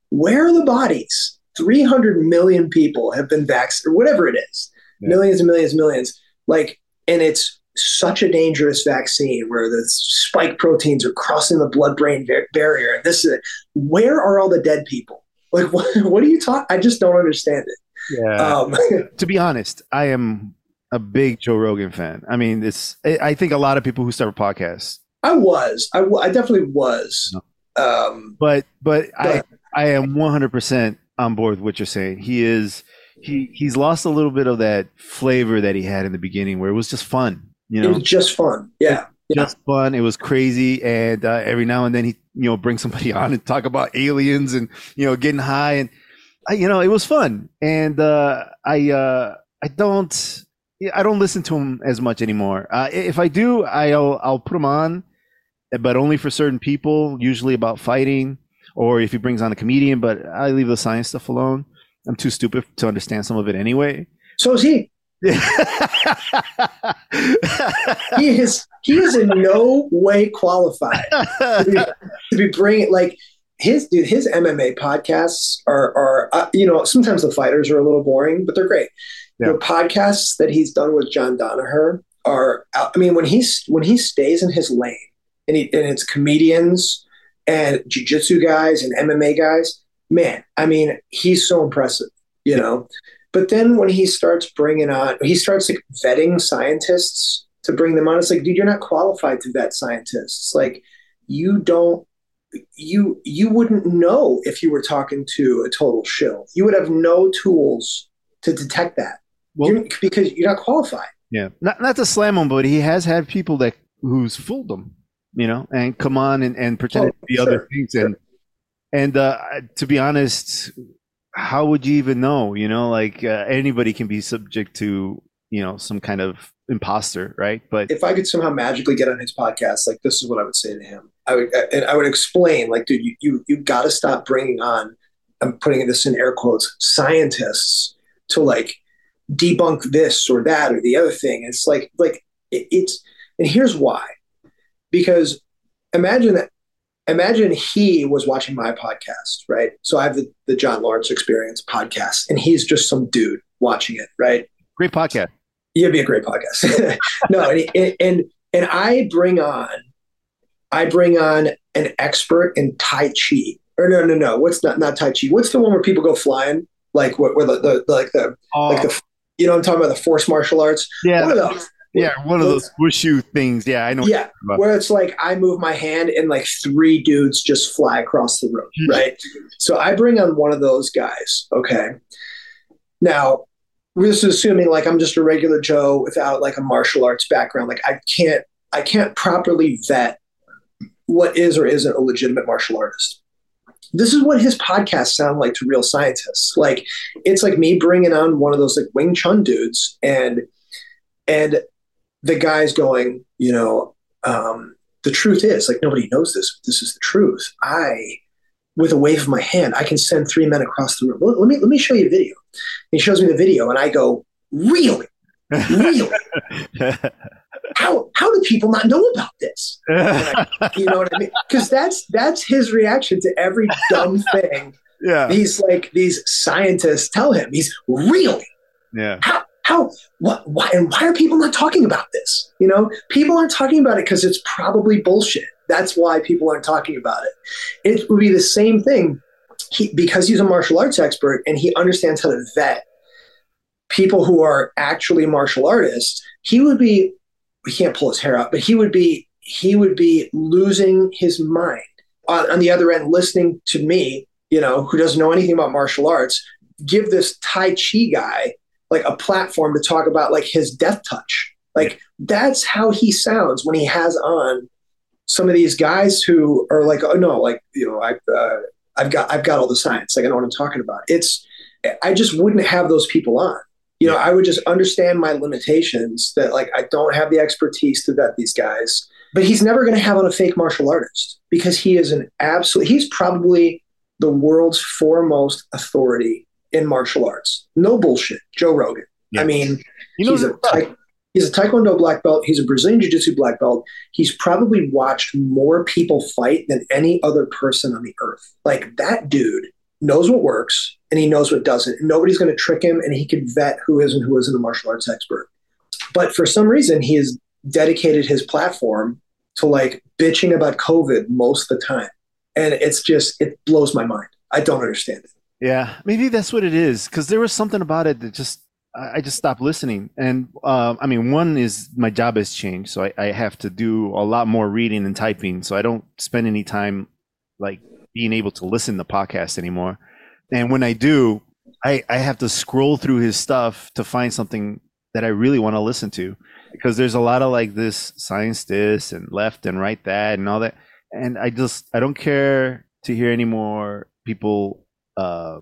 where are the bodies? 300 million people have been vaccinated, or whatever it is, yeah. millions and millions and millions. Like, and it's such a dangerous vaccine where the spike proteins are crossing the blood brain bar- barrier. And this is it. Where are all the dead people? Like, what, what are you talking? I just don't understand it. Yeah. Um, to be honest, I am a big Joe Rogan fan. I mean, it's I think a lot of people who start podcasts. I was. I, I definitely was. Um, but but I I am 100 percent on board with what you're saying. He is he he's lost a little bit of that flavor that he had in the beginning, where it was just fun. You know, it was just fun. Yeah. Just yeah. fun. It was crazy, and uh, every now and then he, you know, bring somebody on and talk about aliens and you know getting high, and I, you know, it was fun. And uh, I, uh, I don't, I don't listen to him as much anymore. Uh, if I do, I'll, I'll put him on, but only for certain people. Usually about fighting, or if he brings on a comedian. But I leave the science stuff alone. I'm too stupid to understand some of it anyway. So is he. He is he is in no way qualified to be, to be bringing like his dude his MMA podcasts are are uh, you know sometimes the fighters are a little boring but they're great. Yeah. The podcasts that he's done with John Danaher are I mean when he's when he stays in his lane and he and it's comedians and jiu-jitsu guys and MMA guys man I mean he's so impressive you know but then when he starts bringing on, he starts like vetting scientists to bring them on. It's like, dude, you're not qualified to vet scientists. Like, you don't, you you wouldn't know if you were talking to a total shill. You would have no tools to detect that well, you're, because you're not qualified. Yeah, not not to slam him, but he has had people that who's fooled him, you know, and come on and and pretend oh, to be sure, other things. Sure. And and uh, to be honest, how would you even know? You know, like uh, anybody can be subject to you know some kind of imposter, right? But if I could somehow magically get on his podcast, like this is what I would say to him. I would and I would explain, like, dude, you you you got to stop bringing on. I'm putting this in air quotes, scientists to like debunk this or that or the other thing. It's like like it, it's and here's why, because imagine that imagine he was watching my podcast, right? So I have the, the John Lawrence Experience podcast, and he's just some dude watching it, right? Great podcast. It'd be a great podcast. no, and, and and I bring on, I bring on an expert in Tai Chi. Or no, no, no. What's not not Tai Chi? What's the one where people go flying? Like where, where the, the, the like the oh. like the you know I'm talking about the force martial arts. Yeah. One of those yeah, one of those wushu things. Yeah, I know. Yeah, where it's like I move my hand and like three dudes just fly across the room, hmm. right? so I bring on one of those guys. Okay. Now, this is assuming like I'm just a regular Joe without like a martial arts background. Like I can't, I can't properly vet what is or isn't a legitimate martial artist. This is what his podcasts sound like to real scientists. Like it's like me bringing on one of those like Wing Chun dudes and and the guy's going, you know, um, the truth is, like, nobody knows this. This is the truth. I, with a wave of my hand, I can send three men across the room. Let, let me let me show you a video. And he shows me the video, and I go, really, really. how how do people not know about this? you know what I mean? Because that's that's his reaction to every dumb thing. Yeah. These like these scientists tell him. He's really. Yeah. How how what why and why are people not talking about this? You know people aren't talking about it because it's probably bullshit. That's why people aren't talking about it. It would be the same thing he, because he's a martial arts expert and he understands how to vet people who are actually martial artists he would be he can't pull his hair out but he would be he would be losing his mind on, on the other end listening to me you know who doesn't know anything about martial arts give this tai chi guy like a platform to talk about like his death touch. Like that's how he sounds when he has on some of these guys who are like, oh no, like you know, I, uh, I've got I've got all the science. Like I know what I'm talking about. It's I just wouldn't have those people on. You know, I would just understand my limitations that like I don't have the expertise to vet these guys. But he's never going to have on a fake martial artist because he is an absolute. He's probably the world's foremost authority in martial arts. No bullshit. Joe Rogan. I mean, he's a, ta- he's a Taekwondo black belt. He's a Brazilian Jiu Jitsu black belt. He's probably watched more people fight than any other person on the earth. Like that dude knows what works and he knows what doesn't. Nobody's going to trick him and he can vet who is and who isn't a martial arts expert. But for some reason, he has dedicated his platform to like bitching about COVID most of the time. And it's just, it blows my mind. I don't understand it. Yeah, maybe that's what it is. Because there was something about it that just I just stopped listening. And uh, I mean, one is my job has changed, so I, I, have to do a lot more reading and typing. So I don't spend any time like being able to listen to podcasts anymore. And when I do, I, I have to scroll through his stuff to find something that I really want to listen to because there's a lot of like this science this and left and right that and all that. And I just I don't care to hear any more people uh,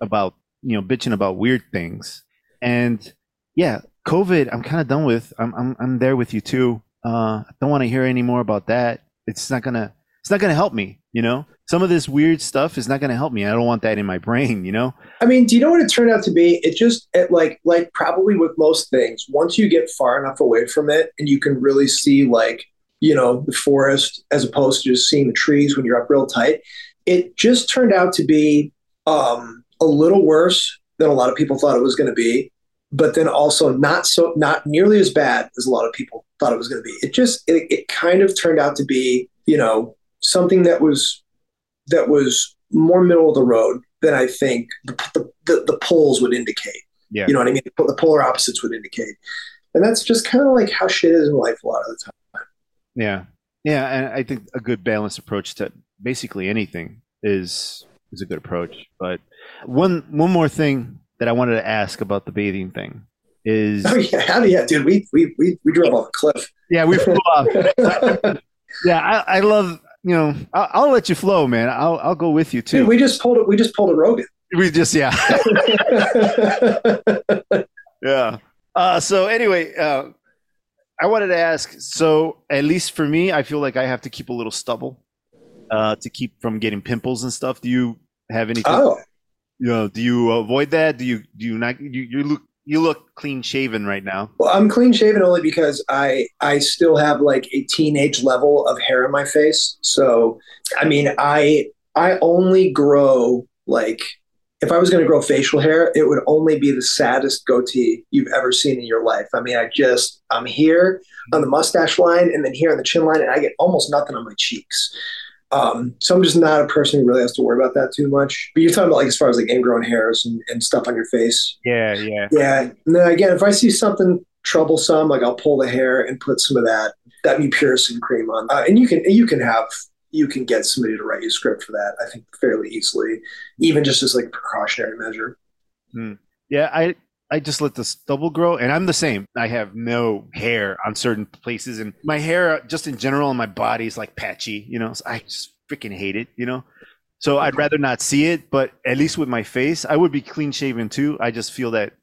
about you know bitching about weird things and yeah, COVID, I'm kind of done with. I'm, I'm, I'm there with you too. Uh, I don't want to hear any more about that. It's not gonna, it's not gonna help me. You know, some of this weird stuff is not gonna help me. I don't want that in my brain. You know. I mean, do you know what it turned out to be? It just, it like, like probably with most things, once you get far enough away from it, and you can really see like, you know, the forest as opposed to just seeing the trees when you're up real tight. It just turned out to be um, a little worse than a lot of people thought it was going to be but then also not so not nearly as bad as a lot of people thought it was going to be. It just it, it kind of turned out to be you know something that was that was more middle of the road than I think the the, the polls would indicate. Yeah. You know what I mean? The polar opposites would indicate, and that's just kind of like how shit is in life a lot of the time. Yeah, yeah, and I think a good balanced approach to basically anything is is a good approach. But one one more thing that I wanted to ask about the bathing thing is. Oh yeah, how do you, dude. We we we, we drove off a cliff. Yeah, we flew off. yeah, I, I love you know. I'll, I'll, let you flow, man. I'll I'll go with you too. Dude, we just pulled it. We just pulled a Rogan. We just yeah. yeah. Uh, so anyway, uh, I wanted to ask. So at least for me, I feel like I have to keep a little stubble uh, to keep from getting pimples and stuff. Do you have anything? Oh, you know, do you avoid that? Do you do you not? You, you look you look clean shaven right now. Well, I'm clean shaven only because I I still have like a teenage level of hair in my face. So I mean, I I only grow like if I was going to grow facial hair, it would only be the saddest goatee you've ever seen in your life. I mean, I just I'm here on the mustache line and then here on the chin line, and I get almost nothing on my cheeks. Um, so I'm just not a person who really has to worry about that too much. But you're talking about like as far as like ingrown hairs and, and stuff on your face. Yeah, yeah. Yeah. And then again, if I see something troublesome, like I'll pull the hair and put some of that that mupirocin cream on. Uh, and you can you can have you can get somebody to write you a script for that, I think fairly easily, even just as like a precautionary measure. Hmm. Yeah, I I just let the stubble grow, and I'm the same. I have no hair on certain places, and my hair, just in general, on my body is like patchy. You know, so I just freaking hate it. You know, so I'd rather not see it. But at least with my face, I would be clean shaven too. I just feel that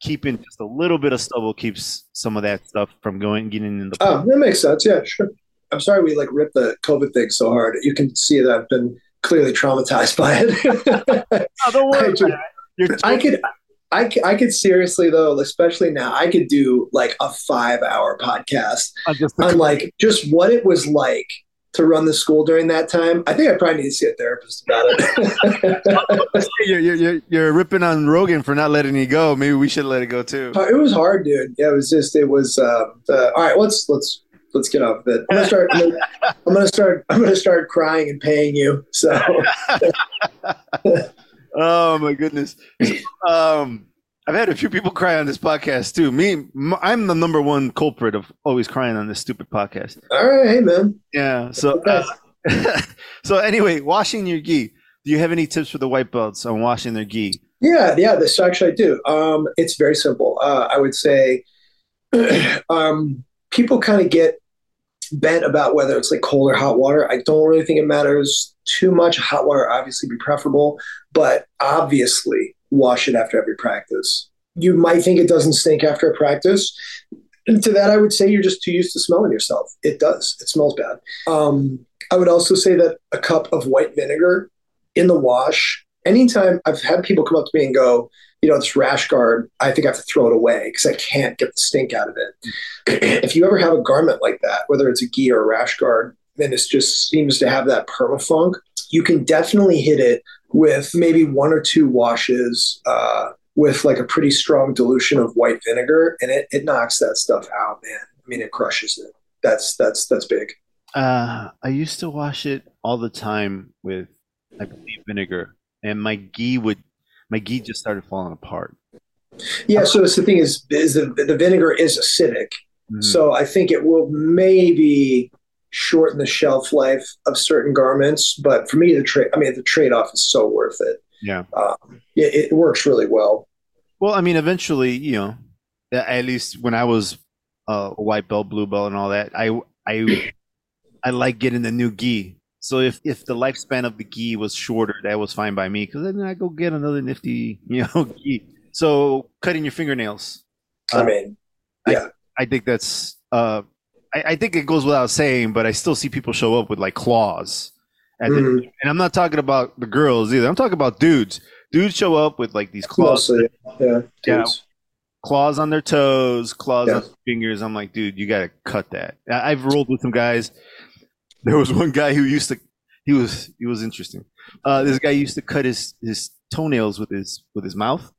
keeping just a little bit of stubble keeps some of that stuff from going getting in the. Oh, that makes sense. Yeah, sure. I'm sorry we like ripped the COVID thing so hard. You can see that I've been clearly traumatized by it. oh, don't worry. I, I could I, I could seriously though, especially now, I could do like a five hour podcast on like just what it was like to run the school during that time. I think I probably need to see a therapist about it. you're, you're, you're ripping on Rogan for not letting you go. Maybe we should let it go too. It was hard, dude. Yeah, it was just, it was, uh, uh, all right, let's, let's, let's get off of it. I'm gonna start. I'm gonna start. I'm gonna start crying and paying you. So. Oh my goodness. Um, I've had a few people cry on this podcast too. Me, I'm the number one culprit of always crying on this stupid podcast. All right, hey man. Yeah. So, uh, so anyway, washing your gi. Do you have any tips for the white belts on washing their gi? Yeah, yeah. This actually I do. Um, it's very simple. Uh, I would say, um, people kind of get bent about whether it's like cold or hot water. I don't really think it matters too much. Hot water obviously be preferable, but obviously wash it after every practice. You might think it doesn't stink after a practice. And to that, I would say you're just too used to smelling yourself. It does. It smells bad. Um, I would also say that a cup of white vinegar in the wash. Anytime I've had people come up to me and go, you know, this rash guard, I think I have to throw it away because I can't get the stink out of it. if you ever have a garment like that, whether it's a gi or a rash guard, then it just seems to have that permafunk. You can definitely hit it with maybe one or two washes uh, with like a pretty strong dilution of white vinegar, and it, it knocks that stuff out, man. I mean, it crushes it. That's that's that's big. Uh, I used to wash it all the time with, I believe, vinegar, and my gi would my gi just started falling apart. Yeah. So it's the thing is, is the, the vinegar is acidic. Mm-hmm. So I think it will maybe shorten the shelf life of certain garments. But for me, the trade, I mean, the trade off is so worth it. Yeah. Um, it, it works really well. Well, I mean, eventually, you know, at least when I was uh, a white belt, blue belt, and all that, I I I like getting the new gi. So if if the lifespan of the gi was shorter, that was fine by me because then I go get another nifty, you know, gi. So cutting your fingernails. I mean, yeah, I, I think that's. Uh, I, I, think it goes without saying, but I still see people show up with like claws. Mm-hmm. The, and I'm not talking about the girls either. I'm talking about dudes. Dudes show up with like these claws. Mostly, yeah, yeah, claws on their toes, claws yeah. on their fingers. I'm like, dude, you got to cut that. I've rolled with some guys. There was one guy who used to. He was he was interesting. Uh, this guy used to cut his his toenails with his with his mouth.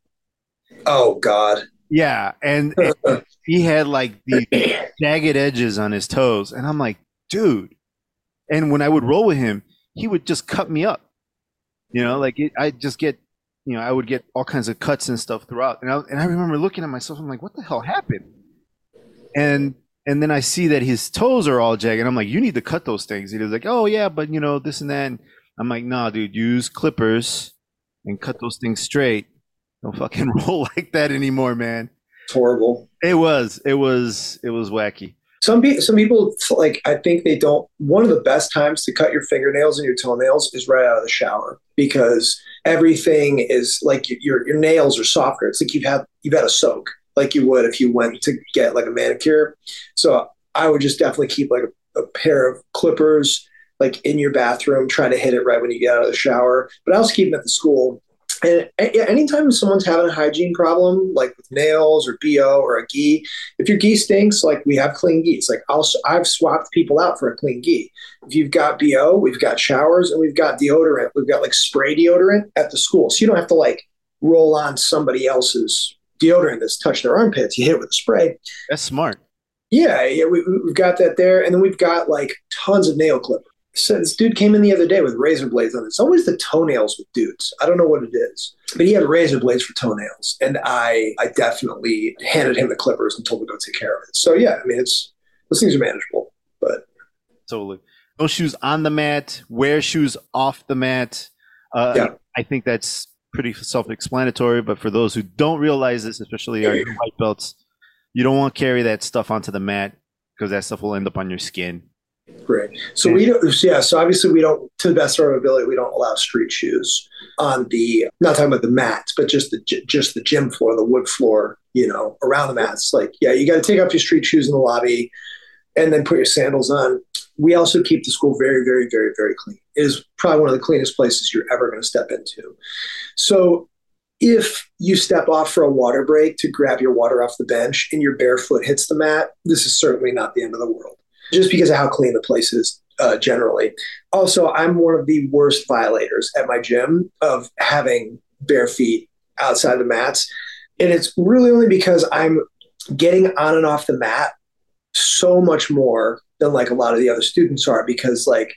Oh God. Yeah, and, and he had like the jagged edges on his toes, and I'm like, dude. And when I would roll with him, he would just cut me up. You know, like it, I just get you know, I would get all kinds of cuts and stuff throughout. And I, and I remember looking at myself, I'm like, what the hell happened? And and then I see that his toes are all jagged. I'm like, you need to cut those things. He was like, oh yeah, but you know this and that. And I'm like, nah, dude, use clippers and cut those things straight. Don't fucking roll like that anymore, man. It's horrible. It was. It was. It was wacky. Some people, some people like. I think they don't. One of the best times to cut your fingernails and your toenails is right out of the shower because everything is like your your nails are softer. It's like you've had you've had a soak, like you would if you went to get like a manicure. So I would just definitely keep like a, a pair of clippers like in your bathroom, try to hit it right when you get out of the shower. But I also keep them at the school and anytime someone's having a hygiene problem, like with nails or BO or a gi, if your gi stinks, like we have clean gis. Like I'll, I've swapped people out for a clean gi. If you've got BO, we've got showers and we've got deodorant. We've got like spray deodorant at the school. So you don't have to like roll on somebody else's deodorant that's touched their armpits. You hit it with a spray. That's smart. Yeah, yeah, we, have got that there, and then we've got like tons of nail clippers so this dude came in the other day with razor blades on. It's always the toenails with dudes. I don't know what it is, but he had razor blades for toenails, and I I definitely handed him the clippers and told him to go take care of it. So yeah, I mean it's those things are manageable, but totally no shoes on the mat, wear shoes off the mat. Uh, yeah. I think that's pretty self-explanatory. But for those who don't realize this, especially our white belts, you don't want to carry that stuff onto the mat because that stuff will end up on your skin Great. So we don't. Yeah. So obviously we don't, to the best of our ability, we don't allow street shoes on the. Not talking about the mats, but just the just the gym floor, the wood floor. You know, around the mats. Like, yeah, you got to take off your street shoes in the lobby, and then put your sandals on. We also keep the school very, very, very, very clean. It is probably one of the cleanest places you're ever going to step into. So if you step off for a water break to grab your water off the bench and your bare foot hits the mat, this is certainly not the end of the world just because of how clean the place is uh, generally. Also, I'm one of the worst violators at my gym of having bare feet outside the mats. And it's really only because I'm getting on and off the mat so much more than like a lot of the other students are because like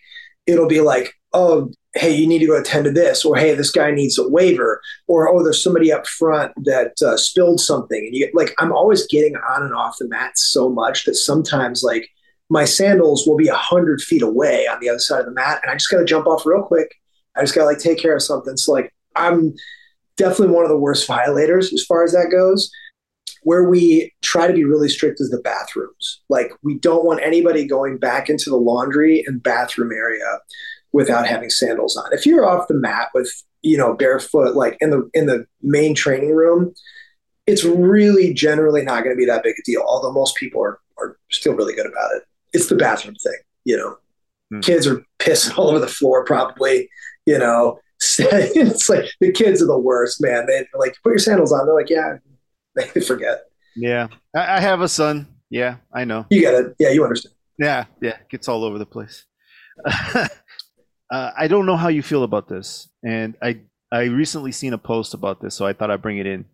it'll be like, oh, hey, you need to go attend to this, or hey, this guy needs a waiver, or oh, there's somebody up front that uh, spilled something, and you like I'm always getting on and off the mat so much that sometimes like my sandals will be a hundred feet away on the other side of the mat, and I just got to jump off real quick. I just got to like take care of something. So like I'm definitely one of the worst violators as far as that goes. Where we try to be really strict is the bathrooms. Like we don't want anybody going back into the laundry and bathroom area without having sandals on. If you're off the mat with you know barefoot, like in the in the main training room, it's really generally not going to be that big a deal. Although most people are are still really good about it it's the bathroom thing, you know. Mm. Kids are pissing all over the floor, probably, you know. it's like the kids are the worst, man. They like put your sandals on. They're like, yeah, they forget. Yeah, I, I have a son. Yeah, I know. You get it. Yeah, you understand. Yeah, yeah, gets all over the place. uh, I don't know how you feel about this, and I I recently seen a post about this, so I thought I'd bring it in.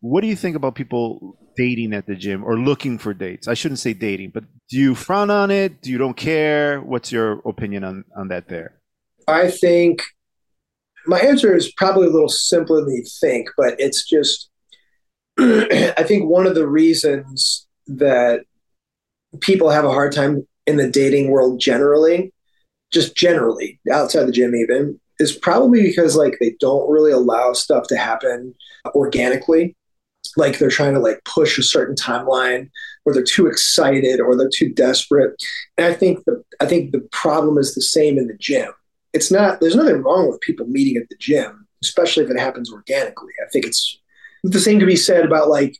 What do you think about people dating at the gym or looking for dates? I shouldn't say dating, but do you frown on it? Do you don't care? What's your opinion on, on that there? I think my answer is probably a little simpler than you think, but it's just I think one of the reasons that people have a hard time in the dating world generally, just generally outside the gym, even is probably because like they don't really allow stuff to happen organically. Like they're trying to like push a certain timeline, or they're too excited, or they're too desperate. And I think the I think the problem is the same in the gym. It's not. There's nothing wrong with people meeting at the gym, especially if it happens organically. I think it's the same to be said about like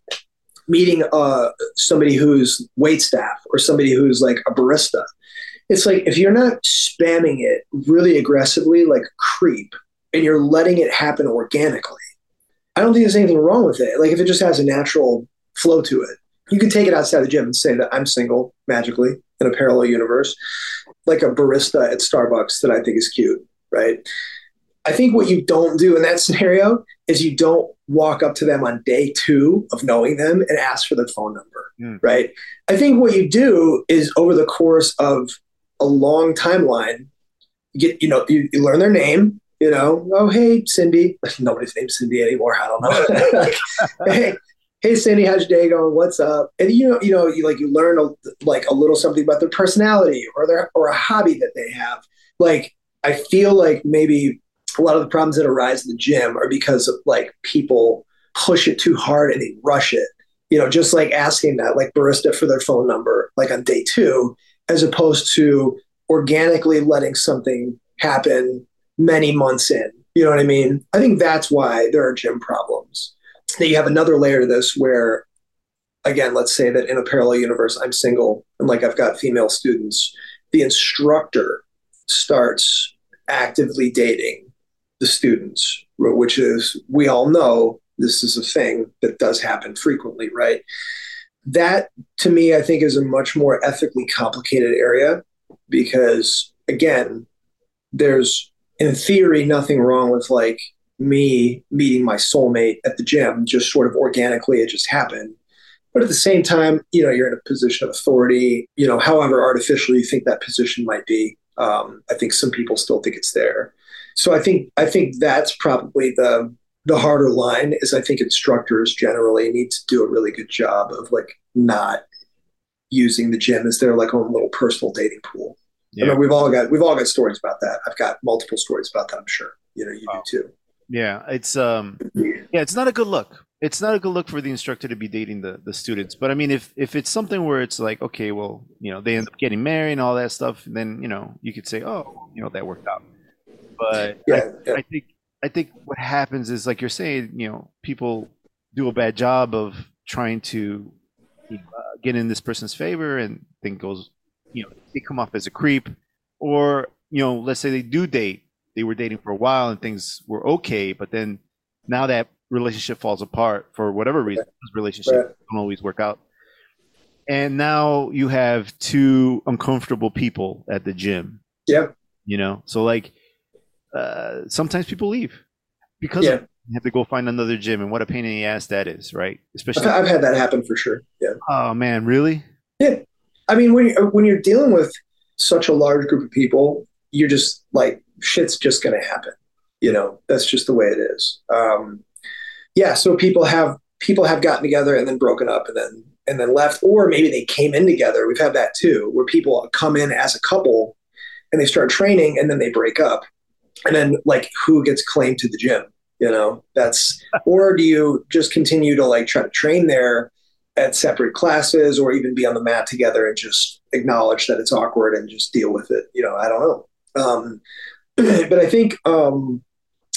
meeting uh, somebody who's wait staff or somebody who's like a barista. It's like if you're not spamming it really aggressively, like creep, and you're letting it happen organically, I don't think there's anything wrong with it. Like if it just has a natural flow to it, you can take it outside the gym and say that I'm single magically in a parallel universe, like a barista at Starbucks that I think is cute, right? I think what you don't do in that scenario is you don't walk up to them on day two of knowing them and ask for their phone number, mm. right? I think what you do is over the course of a long timeline, you get, you know, you, you learn their name, you know, oh, hey, Cindy. Nobody's named Cindy anymore. I don't know. hey, hey, Cindy, how's your day going? What's up? And you know, you know, you like you learn a, like a little something about their personality or their or a hobby that they have. Like I feel like maybe a lot of the problems that arise in the gym are because of like people push it too hard and they rush it. You know, just like asking that like barista for their phone number like on day two, as opposed to organically letting something happen many months in. You know what I mean? I think that's why there are gym problems. Then you have another layer to this where, again, let's say that in a parallel universe, I'm single and like I've got female students. The instructor starts actively dating the students, which is, we all know this is a thing that does happen frequently, right? That to me, I think is a much more ethically complicated area because, again, there's in theory nothing wrong with like me meeting my soulmate at the gym, just sort of organically, it just happened. But at the same time, you know, you're in a position of authority, you know, however artificial you think that position might be. Um, I think some people still think it's there. So I think I think that's probably the the harder line is I think instructors generally need to do a really good job of like not using the gym as their like own little personal dating pool. Yeah. I mean, we've all got we've all got stories about that. I've got multiple stories about that. I'm sure you know you wow. do too. Yeah, it's um, yeah, it's not a good look. It's not a good look for the instructor to be dating the the students. But I mean, if if it's something where it's like, okay, well, you know, they end up getting married and all that stuff, then you know, you could say, oh, you know, that worked out. But yeah, I, yeah. I think I think what happens is like you're saying, you know, people do a bad job of trying to uh, get in this person's favor, and then goes, you know, they come off as a creep, or you know, let's say they do date, they were dating for a while and things were okay, but then now that relationship falls apart for whatever reason, relationships right. don't always work out, and now you have two uncomfortable people at the gym. Yep. You know, so like uh, sometimes people leave because yeah. you have to go find another gym, and what a pain in the ass that is, right? Especially, I've had that happen for sure. Yeah. Oh man, really? Yeah. I mean, when you're, when you're dealing with such a large group of people, you're just like shit's just going to happen. You know, that's just the way it is. Um, yeah. So people have people have gotten together and then broken up and then and then left, or maybe they came in together. We've had that too, where people come in as a couple and they start training and then they break up and then like who gets claimed to the gym you know? That's or do you just continue to like try to train there at separate classes or even be on the mat together and just acknowledge that it's awkward and just deal with it? You know i don't know. Um, but i think um,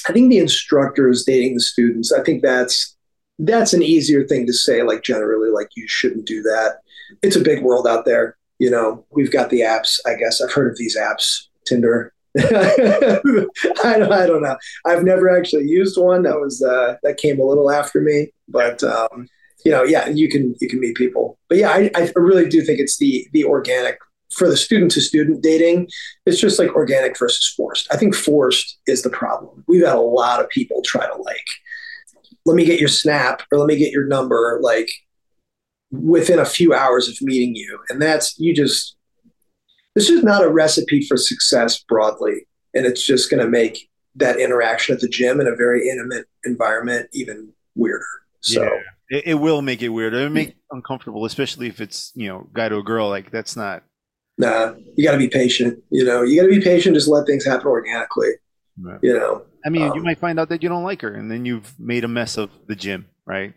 i think the instructors dating the students i think that's that's an easier thing to say like generally like you shouldn't do that. It's a big world out there you know? We've got the apps. I guess i've heard of these apps tinder I, don't, I don't know. I've never actually used one. That was uh, that came a little after me, but um, you know, yeah, you can you can meet people. But yeah, I, I really do think it's the the organic for the student to student dating. It's just like organic versus forced. I think forced is the problem. We've had a lot of people try to like, let me get your snap or let me get your number like within a few hours of meeting you, and that's you just this is not a recipe for success broadly. And it's just going to make that interaction at the gym in a very intimate environment even weirder. So, It, it will make it weird. It'll make it uncomfortable, especially if it's you know guy to a girl. Like that's not. Nah, you got to be patient. You know, you got to be patient. Just let things happen organically. Right. You know. I mean, you Um, might find out that you don't like her, and then you've made a mess of the gym, right?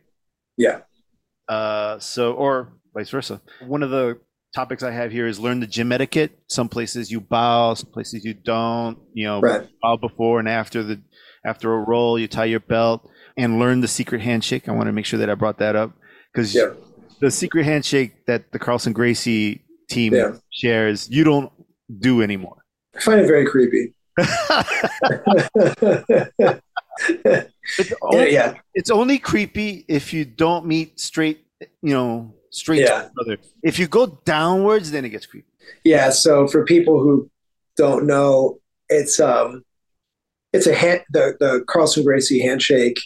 Yeah. Uh, so or vice versa. One of the topics I have here is learn the gym etiquette. Some places you bow, some places you don't. You know, Right. bow before and after the after a roll. You tie your belt and learn the secret handshake. I want to make sure that I brought that up because Yeah. the secret handshake that the Carlson Gracie team Yeah. shares, you don't do anymore. I find it very creepy. It's yeah, yeah. it's only creepy if you don't meet straight, you know, straight Yeah. If you go downwards, then it gets creepy. Yeah, so for people who don't know, it's um it's a hand the the Carlson Gracie handshake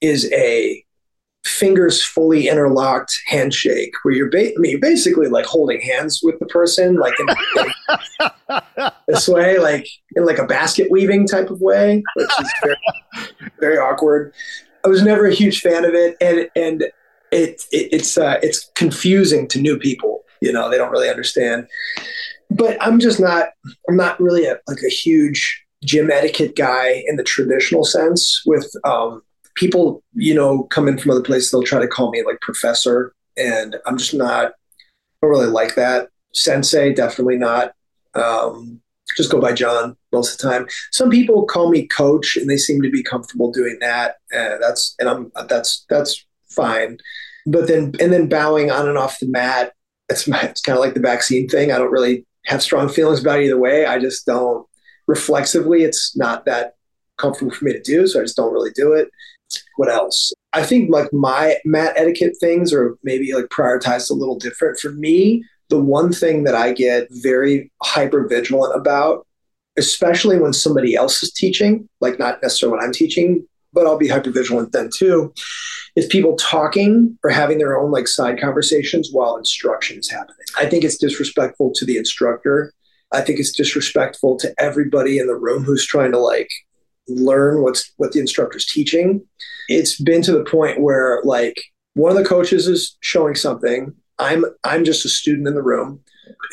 is a fingers fully interlocked handshake where you're ba- I mean you're basically like holding hands with the person like in like this way like in like a basket weaving type of way which is very very awkward. I was never a huge fan of it and and it, it it's uh it's confusing to new people, you know, they don't really understand. But I'm just not I'm not really a, like a huge gym etiquette guy in the traditional sense with um, people you know come in from other places they'll try to call me like professor and I'm just not I don't really like that. Sensei definitely not. Um, just go by John most of the time. Some people call me coach and they seem to be comfortable doing that and that's and I'm that's that's fine but then and then bowing on and off the mat it's, it's kind of like the vaccine thing. I don't really have strong feelings about it either way. I just don't reflexively. It's not that comfortable for me to do, so I just don't really do it. What else? I think like my mat etiquette things are maybe like prioritized a little different. For me, the one thing that I get very hyper vigilant about, especially when somebody else is teaching, like not necessarily when I'm teaching, but I'll be hyper vigilant then too, is people talking or having their own like side conversations while instruction is happening. I think it's disrespectful to the instructor. I think it's disrespectful to everybody in the room who's trying to like learn what's what the instructor's teaching. It's been to the point where like one of the coaches is showing something. I'm I'm just a student in the room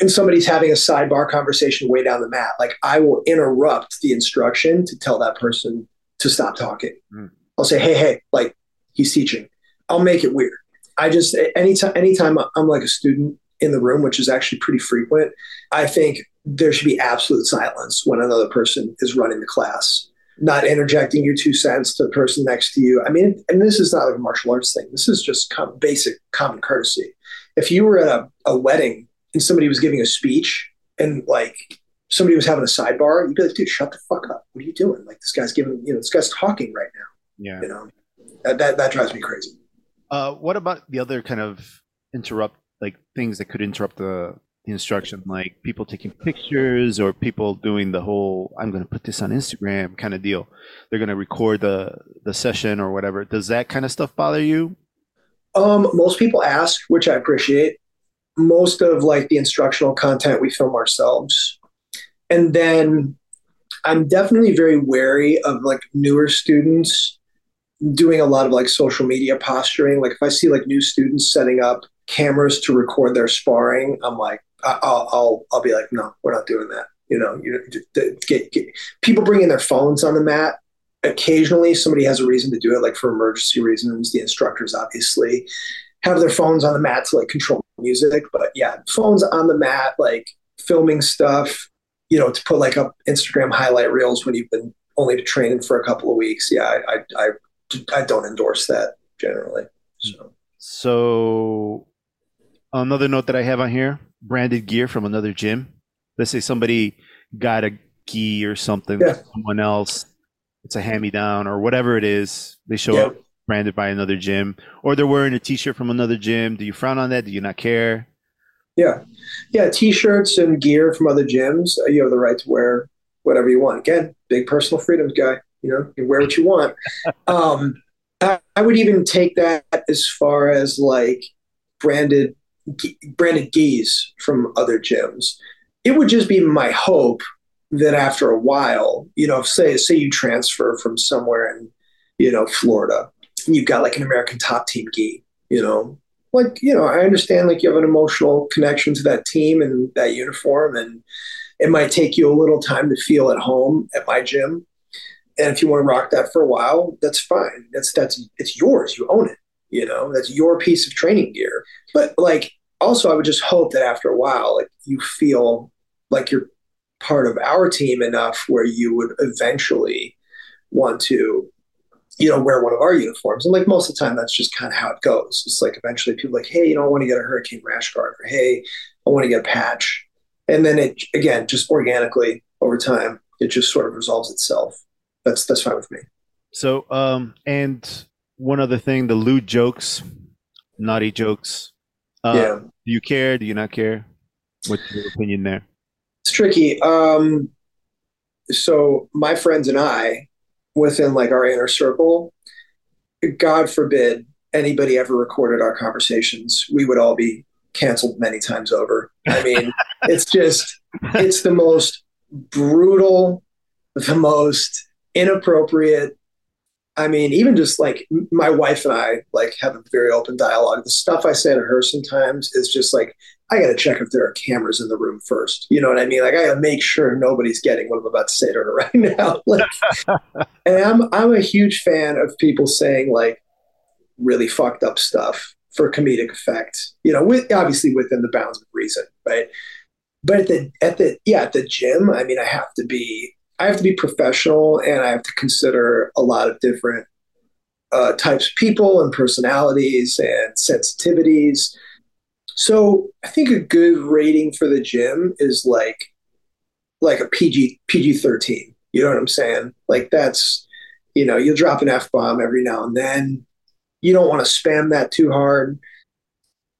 and somebody's having a sidebar conversation way down the mat. Like I will interrupt the instruction to tell that person to stop talking. Mm. I'll say, hey, hey, like he's teaching. I'll make it weird. I just anytime anytime I'm like a student in the room, which is actually pretty frequent, I think there should be absolute silence when another person is running the class. Not interjecting your two cents to the person next to you. I mean, and this is not like a martial arts thing. This is just com- basic common courtesy. If you were at a, a wedding and somebody was giving a speech and like somebody was having a sidebar, you'd be like, dude, shut the fuck up. What are you doing? Like this guy's giving, you know, this guy's talking right now. Yeah. You know, that, that, that drives me crazy. Uh, what about the other kind of interrupt, like things that could interrupt the, the instruction, like people taking pictures or people doing the whole "I'm going to put this on Instagram" kind of deal? They're going to record the the session or whatever. Does that kind of stuff bother you? Um, most people ask, which I appreciate. Most of like the instructional content we film ourselves. And then I'm definitely very wary of like newer students doing a lot of like social media posturing. Like if I see like new students setting up cameras to record their sparring, I'm like, I'll, I'll, I'll be like, no, we're not doing that. You know, you get, get people their phones on the mat. Occasionally, somebody has a reason to do it, like for emergency reasons. The instructors obviously have their phones on the mat to like control music, but yeah, phones on the mat, like filming stuff. You know, to put like up Instagram highlight reels when you've been only training for a couple of weeks. Yeah, I, I, I, I don't endorse that generally. So. So, another note that I have on here: branded gear from another gym. Let's say somebody got a gi or something Yeah. from someone else. It's a hand-me-down or whatever it is. They show Yeah. up branded by another gym, or they're wearing a T-shirt from another gym. Do you frown on that? Do you not care? Yeah, yeah. T-shirts and gear from other gyms. uh, You have the right to wear whatever you want. Again, big personal freedoms guy. You know, you wear what you want. um, I, I would even take that as far as like branded branded gis from other gyms. It would just be my hope that after a while, you know, say say you transfer from somewhere in, you know, Florida, you've got like an American top team gi, you know, like, you know, I understand like you have an emotional connection to that team and that uniform and it might take you a little time to feel at home at my gym. And if you want to rock that for a while, that's fine. That's that's it's yours. You own it. You know, that's your piece of training gear. But like also I would just hope that after a while, like you feel like you're part of our team enough where you would eventually want to you know, wear one of our uniforms. And like most of the time, that's just kind of how it goes. It's like eventually people like, hey, you know, I want to get a hurricane rash guard, or hey, I want to get a patch. And then it again, just organically over time, it just sort of resolves itself. That's that's fine with me. So, um, and one other thing, the lewd jokes, naughty jokes. Uh, yeah. Do you care? Do you not care? What's your opinion there? It's tricky. Um, so my friends and I, within like our inner circle, God forbid anybody ever recorded our conversations, we would all be canceled many times over. I mean, it's just, it's the most brutal, the most inappropriate. I mean, even just like my wife and I like have a very open dialogue. The stuff I say to her sometimes is just like, I got to check if there are cameras in the room first. You know what I mean? Like I got to make sure nobody's getting what I'm about to say to her right now. Like, and I'm I'm a huge fan of people saying like really fucked up stuff for comedic effect. You know, with, obviously within the bounds of reason, right? But at the at the yeah at the gym, I mean, I have to be I have to be professional, and I have to consider a lot of different uh, types of people and personalities and sensitivities so I think a good rating for the gym is like like a PG PG thirteen. You know what I'm saying? Like that's you know you'll drop an f bomb every now and then. You don't want to spam that too hard.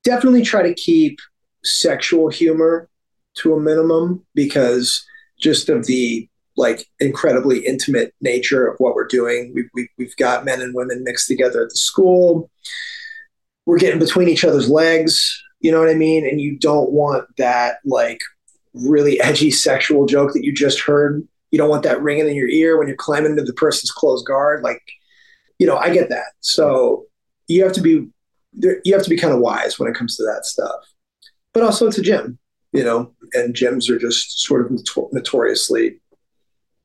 Definitely try to keep sexual humor to a minimum because just of the like incredibly intimate nature of what we're doing. We've, we've, we've got men and women mixed together at the school. We're getting between each other's legs you know what I mean? And you don't want that like really edgy sexual joke that you just heard. You don't want that ringing in your ear when you're climbing into the person's closed guard. Like, you know, I get that. So you have to be you have to be kind of wise when it comes to that stuff. But also, it's a gym, you know, and gyms are just sort of notor- notoriously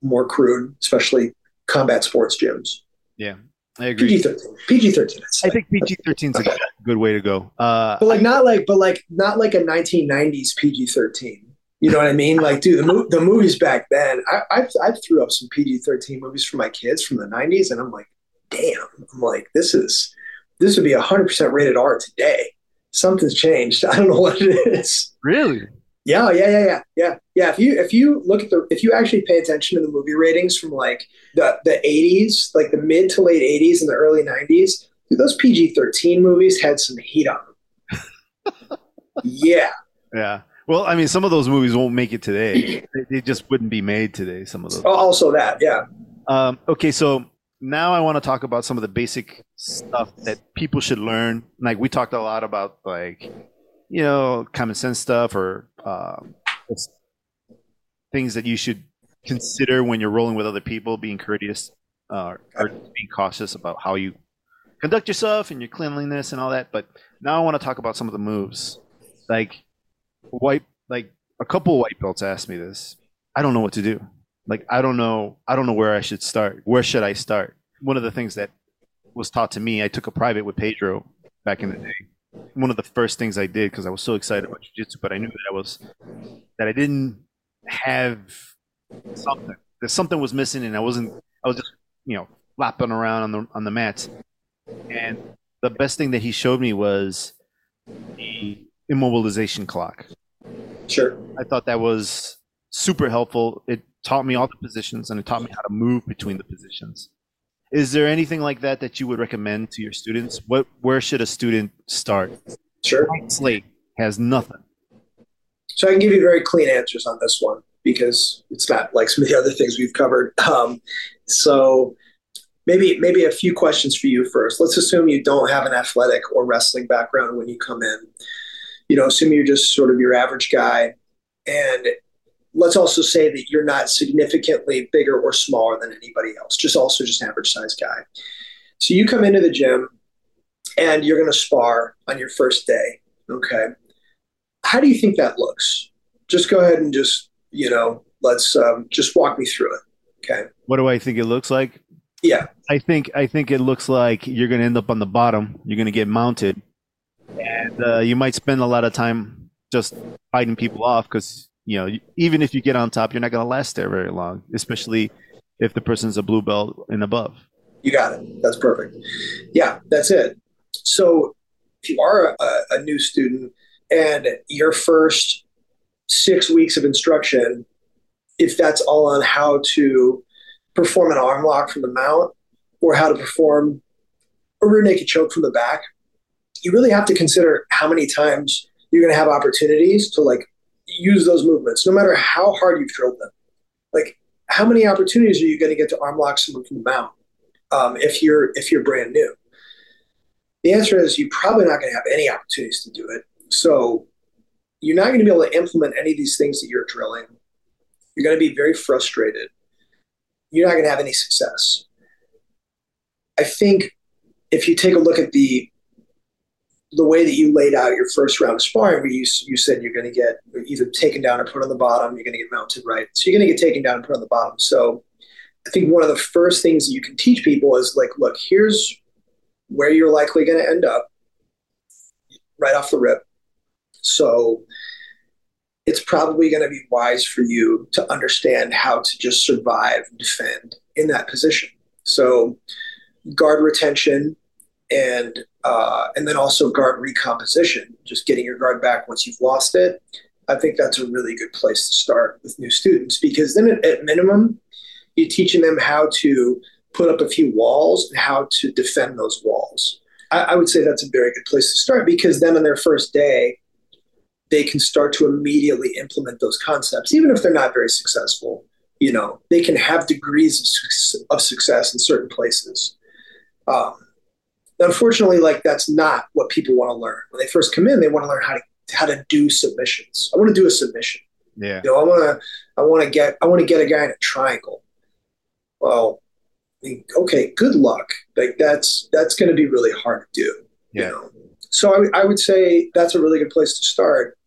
more crude, especially combat sports gyms. Yeah, I agree. PG thirteen. PG thirteen. I think PG thirteen is a good way to go. Uh, but like not like, but like not like a nineteen nineties PG thirteen. You know what I mean? Like, dude, the, mo- the movies back then, I, I've, I've threw up some PG thirteen movies for my kids from the nineties, and I'm like, damn. I'm like, this is this would be hundred percent rated R today. Something's changed. I don't know what it is. Really? Yeah, yeah, yeah, yeah, yeah, yeah. If you if you look at the if you actually pay attention to the movie ratings from like the the eighties, like the mid to late eighties and the early nineties, those PG thirteen movies had some heat on them. yeah. Yeah. Well, I mean, some of those movies won't make it today. they, just wouldn't be made today. Some of those. Also, that, yeah. Um, okay, so now I want to talk about some of the basic stuff that people should learn. Like we talked a lot about, like you know, common sense stuff or um, things that you should consider when you're rolling with other people, being courteous uh, or being cautious about how you conduct yourself and your cleanliness and all that. But now I want to talk about some of the moves. Like white, like a couple white belts asked me this. I don't know what to do. Like I don't know. I don't know where I should start. Where should I start? One of the things that was taught to me, I took a private with Pedro back in the day one of the first things I did because I was so excited about jiu-jitsu, but I knew that I was that I didn't have something. That something was missing, and I wasn't. I was just you know flopping around on the on the mats. And the best thing that he showed me was the immobilization clock. Sure. I thought that was super helpful. It taught me all the positions, and it taught me how to move between the positions. Is there anything like that that you would recommend to your students? What where should a student start? Sure. Slate has nothing. So I can give you very clean answers on this one because it's not like some of the other things we've covered. Um, so maybe maybe a few questions for you first. Let's assume you don't have an athletic or wrestling background when you come in. You know, assume you're just sort of your average guy, and let's also say that you're not significantly bigger or smaller than anybody else, just also just average size guy. So you come into the gym and you're going to spar on your first day. Okay. How do you think that looks? Just go ahead and just, you know, let's um, just walk me through it. Okay. What do I think it looks like? Yeah. I think I think it looks like you're going to end up on the bottom. You're going to get mounted, and uh, you might spend a lot of time just fighting people off because you know even if you get on top, you're not going to last there very long, especially if the person's a blue belt and above. You got it. That's perfect. Yeah, that's it. So if you are a, a new student and your first six weeks of instruction, if that's all on how to perform an arm lock from the mount or how to perform a rear naked choke from the back, you really have to consider how many times you're going to have opportunities to like use those movements, no matter how hard you've drilled them. Like, how many opportunities are you going to get to arm lock someone from the mount um, if you're if you're brand new? The answer is you're probably not going to have any opportunities to do it. So you're not going to be able to implement any of these things that you're drilling. You're going to be very frustrated. You're not going to have any success. I think if you take a look at the the way that you laid out your first round of sparring, where you, you said you're going to get either taken down or put on the bottom, you're going to get mounted right. So you're going to get taken down and put on the bottom. So I think one of the first things that you can teach people is like, look, here's where you're likely going to end up right off the rip. So it's probably going to be wise for you to understand how to just survive and defend in that position. So guard retention and uh, and then also guard recomposition, just getting your guard back once you've lost it. I think that's a really good place to start with new students because then at, at minimum, you're teaching them how to put up a few walls and how to defend those walls. I, I would say that's a very good place to start because then on their first day, they can start to immediately implement those concepts, even if they're not very successful. You know, they can have degrees of, of success in certain places. Um, unfortunately, like that's not what people want to learn. When they first come in, they want to learn how to how to do submissions. I want to do a submission. Yeah. You know, I want to I want to get I want to get a guy in a triangle. Well, I mean, okay, good luck. Like that's that's going to be really hard to do. Yeah. You know? So I, I would say that's a really good place to start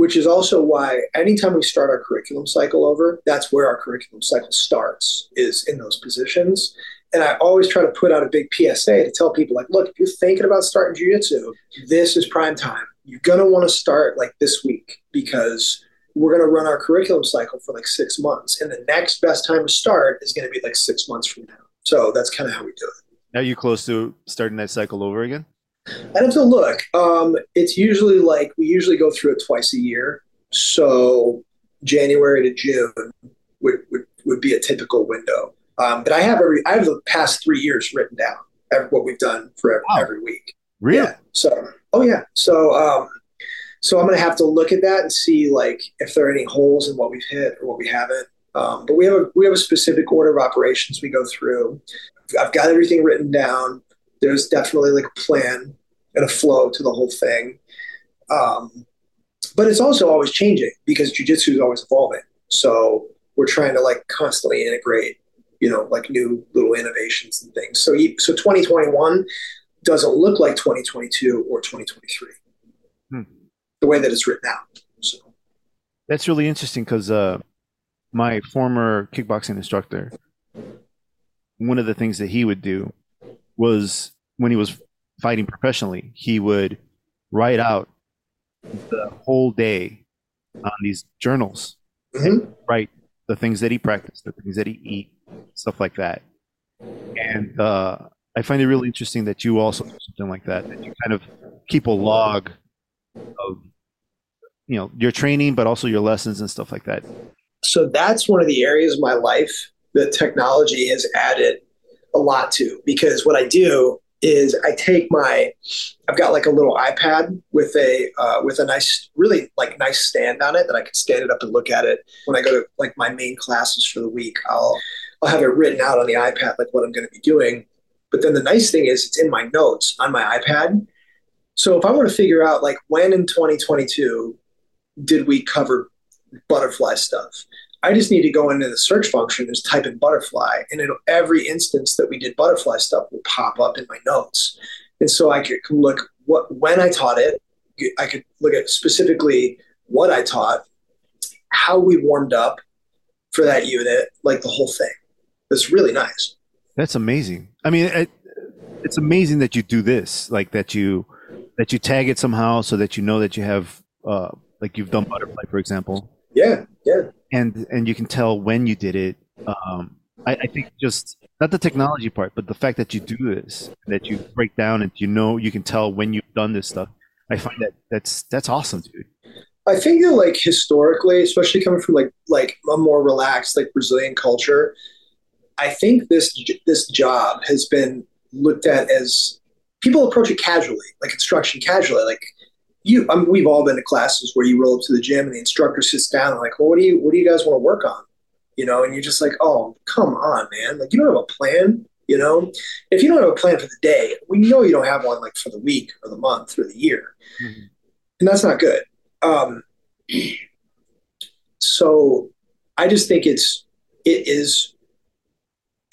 which is also why anytime we start our curriculum cycle over, that's where our curriculum cycle starts, is in those positions. And I always try to put out a big PSA to tell people, like, look, if you're thinking about starting jujitsu, this is prime time. You're gonna want to start like this week because we're gonna run our curriculum cycle for like six months, and the next best time to start is gonna be like six months from now. So that's kind of how we do it. Are you close to starting that cycle over again? I'd have to look. Um, it's usually like we usually go through it twice a year. So January to June would, would, would be a typical window. Um, but I have every I have the past three years written down every, what we've done for every, wow. every week. Really? Yeah. So oh yeah. So um, so I'm gonna have to look at that and see like if there are any holes in what we've hit or what we haven't. Um, but we have a we have a specific order of operations we go through. I've got everything written down there's definitely like a plan and a flow to the whole thing. Um, but it's also always changing because jujitsu is always evolving. So we're trying to like constantly integrate, you know, like new little innovations and things. So so 2021 doesn't look like 2022 or 2023 hmm. the way that it's written out. So that's really interesting because uh, my former kickboxing instructor, one of the things that he would do was when he was fighting professionally, he would write out the whole day on these journals, mm-hmm. write the things that he practiced, the things that he eat, stuff like that. And uh, I find it really interesting that you also do something like that. That you kind of keep a log of, you know, your training, but also your lessons and stuff like that. So that's one of the areas of my life that technology has added a lot to because what I do is I take my I've got like a little iPad with a uh, with a nice really like nice stand on it that I can stand it up and look at it when I go to like my main classes for the week. I'll I'll have it written out on the iPad like what I'm going to be doing. But then the nice thing is it's in my notes on my iPad. So if I were to figure out like when in 2022 did we cover butterfly stuff, I just need to go into the search function, just type in butterfly, and it'll, every instance that we did butterfly stuff will pop up in my notes. And so I could look what when I taught it, I could look at specifically what I taught, how we warmed up for that unit, like the whole thing. It's really nice. That's amazing. I mean, it, it's amazing that you do this, like that you that you tag it somehow so that you know that you have, uh, like you've done butterfly, for example. Yeah, yeah. And and you can tell when you did it. Um, I, I think just not the technology part, but the fact that you do this, that you break down and you know you can tell when you've done this stuff. I find that that's that's awesome, dude. I think that like historically, especially coming from like like a more relaxed like Brazilian culture, I think this this job has been looked at as people approach it casually, like instruction casually. Like you, I mean, we've all been to classes where you roll up to the gym and the instructor sits down and like, well, what do you what do you guys want to work on? You know, and you're just like, oh, come on, man! Like you don't have a plan. You know, if you don't have a plan for the day, we know you don't have one like for the week or the month or the year, mm-hmm. and that's not good. Um, so I just think it's it is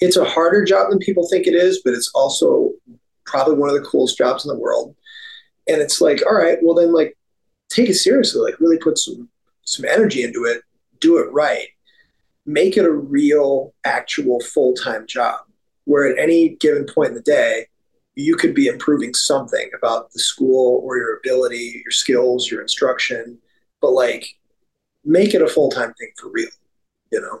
it's a harder job than people think it is, but it's also probably one of the coolest jobs in the world. And it's like, all right, well then like take it seriously, like really put some some energy into it, do it right. Make it a real actual full-time job where at any given point in the day you could be improving something about the school or your ability, your skills, your instruction, but like make it a full time thing for real. You know,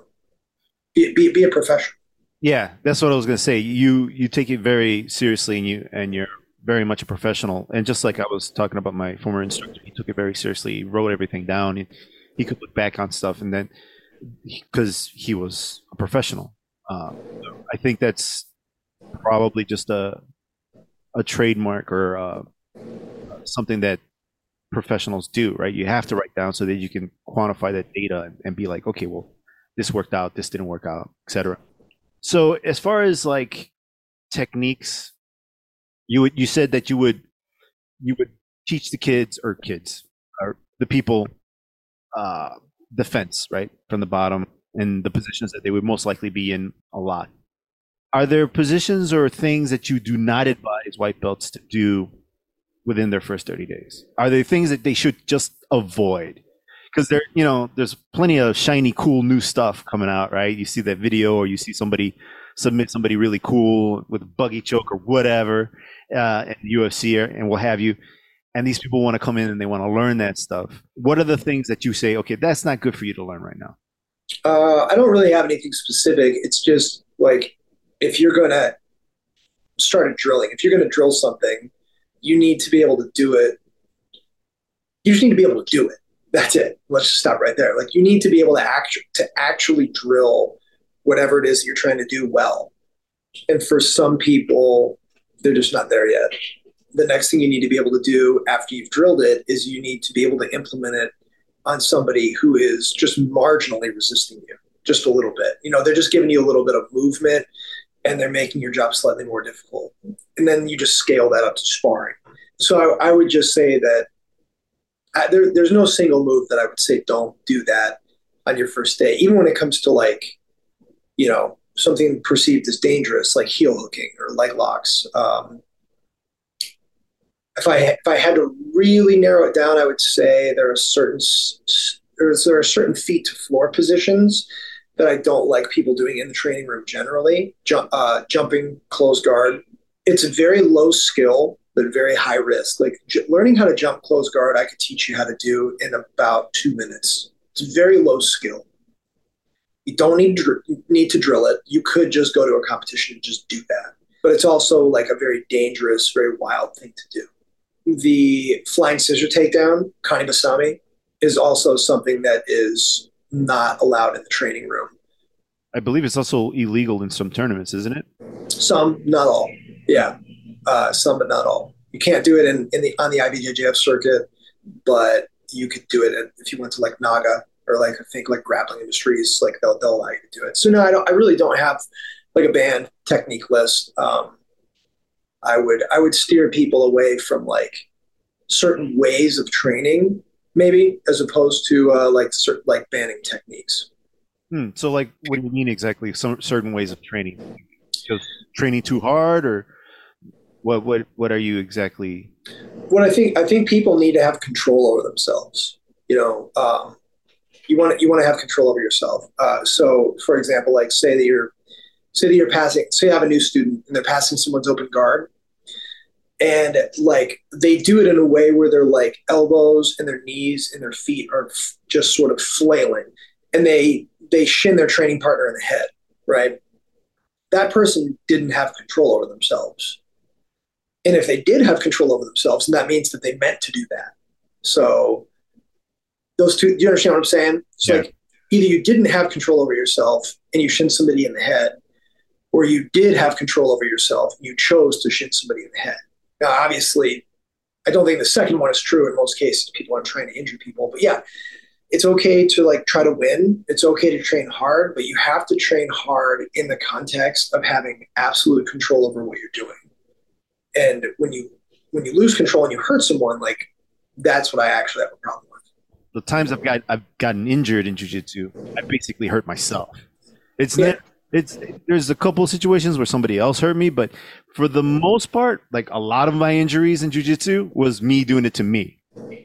be, be be a professional. Yeah, that's what I was gonna say. You you take it very seriously, and you and you're very much a professional. And just like I was talking about my former instructor, he took it very seriously. He wrote everything down. He, he could look back on stuff, and then because he was a professional, uh, I think that's probably just a a trademark or uh, something that professionals do, right? You have to write down so that you can quantify that data and, and be like, okay, well, this worked out, this didn't work out, etc. So as far as like techniques, you would you said that you would you would teach the kids or kids or the people uh defense, right? From the bottom and the positions that they would most likely be in a lot. Are there positions or things that you do not advise white belts to do within their first 30 days? Are there things that they should just avoid? Because there, you know, there's plenty of shiny, cool new stuff coming out, right? You see that video, or you see somebody submit somebody really cool with a buggy choke or whatever, uh, in UFC or, and what have you. And these people want to come in and they want to learn that stuff. What are the things that you say? Okay, that's not good for you to learn right now. Uh, I don't really have anything specific. It's just like if you're going to start a drilling, if you're going to drill something, you need to be able to do it. You just need to be able to do it. That's it. Let's just stop right there. Like you need to be able to act to actually drill whatever it is you're trying to do well. And for some people, they're just not there yet. The next thing you need to be able to do after you've drilled it is you need to be able to implement it on somebody who is just marginally resisting you, just a little bit. You know, they're just giving you a little bit of movement and they're making your job slightly more difficult. And then you just scale that up to sparring. So I, I would just say that I, there, there's no single move that I would say don't do that on your first day, even when it comes to like, you know, something perceived as dangerous, like heel hooking or leg locks. Um, if I if I had to really narrow it down, I would say there are certain there are certain feet to floor positions that I don't like people doing in the training room generally. Jump, uh, jumping closed guard. It's a very low skill, but very high risk. Like j- learning how to jump closed guard, I could teach you how to do in about two minutes. It's very low skill. You don't need dr- need to drill it. You could just go to a competition and just do that. But it's also like a very dangerous, very wild thing to do. The flying scissor takedown, Kani Basami, is also something that is not allowed in the training room. I believe it's also illegal in some tournaments, isn't it? Some, not all. Yeah, uh, some, but not all. You can't do it in, in the on the IBJJF circuit, but you could do it if you went to like Naga or like I think like Grappling Industries, like they'll they'll allow you to do it. So no, I don't. I really don't have like a banned technique list. Um, I would I would steer people away from like certain ways of training maybe as opposed to uh, like certain like banning techniques. Hmm, so, like, what do you mean exactly? Some certain ways of training? Just training too hard, or what? What? What are you exactly? What I think I think people need to have control over themselves. You know, um, you want to you want to have control over yourself. Uh, so, for example, like say that you're say that you're passing, say you have a new student and they're passing someone's open guard, and like they do it in a way where their like elbows and their knees and their feet are f- just sort of flailing, and they they shin their training partner in the head, right? That person didn't have control over themselves. And if they did have control over themselves, then that means that they meant to do that. So those two, do you understand what I'm saying? So yeah. like either you didn't have control over yourself and you shin somebody in the head, or you did have control over yourself and you chose to shin somebody in the head. Now, obviously, I don't think the second one is true in most cases. People aren't trying to injure people, but yeah, it's okay to like try to win. It's okay to train hard, but you have to train hard in the context of having absolute control over what you're doing. And when you when you lose control and you hurt someone, like that's what I actually have a problem with. The times I've got I've gotten injured in jujitsu, I basically hurt myself. It's yeah. not it's there's a couple situations where somebody else hurt me, but for the most part, like a lot of my injuries in jujitsu was me doing it to me.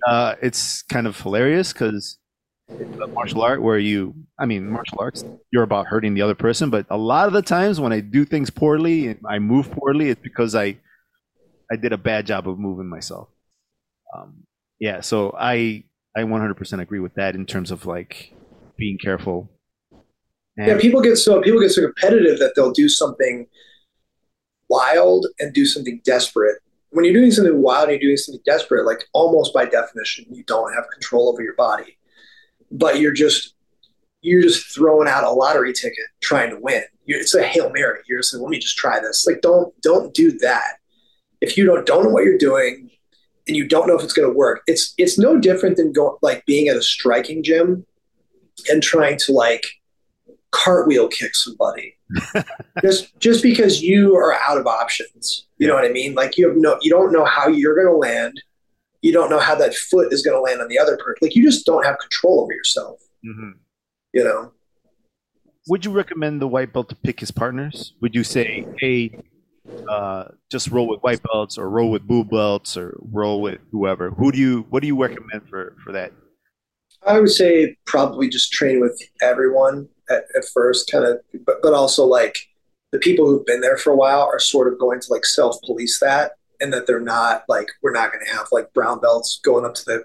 Uh, it's kind of hilarious because a martial art where you i mean martial arts you're about hurting the other person but a lot of the times when i do things poorly and i move poorly it's because i i did a bad job of moving myself um, yeah so i i 100% agree with that in terms of like being careful and yeah people get so people get so competitive that they'll do something wild and do something desperate when you're doing something wild and you're doing something desperate like almost by definition you don't have control over your body but you're just you're just throwing out a lottery ticket trying to win. You're, it's a hail mary. You're just like, let me just try this. Like, don't don't do that. If you don't don't know what you're doing and you don't know if it's going to work, it's it's no different than going like being at a striking gym and trying to like cartwheel kick somebody. just just because you are out of options. You know what I mean? Like you have no you don't know how you're going to land you don't know how that foot is going to land on the other person. Like you just don't have control over yourself. Mm-hmm. You know. Would you recommend the white belt to pick his partners? Would you say, hey, uh, just roll with white belts, or roll with blue belts, or roll with whoever? Who do you? What do you recommend for for that? I would say probably just train with everyone at, at first, kind of, but but also like the people who've been there for a while are sort of going to like self police that and that they're not like we're not going to have like brown belts going up to the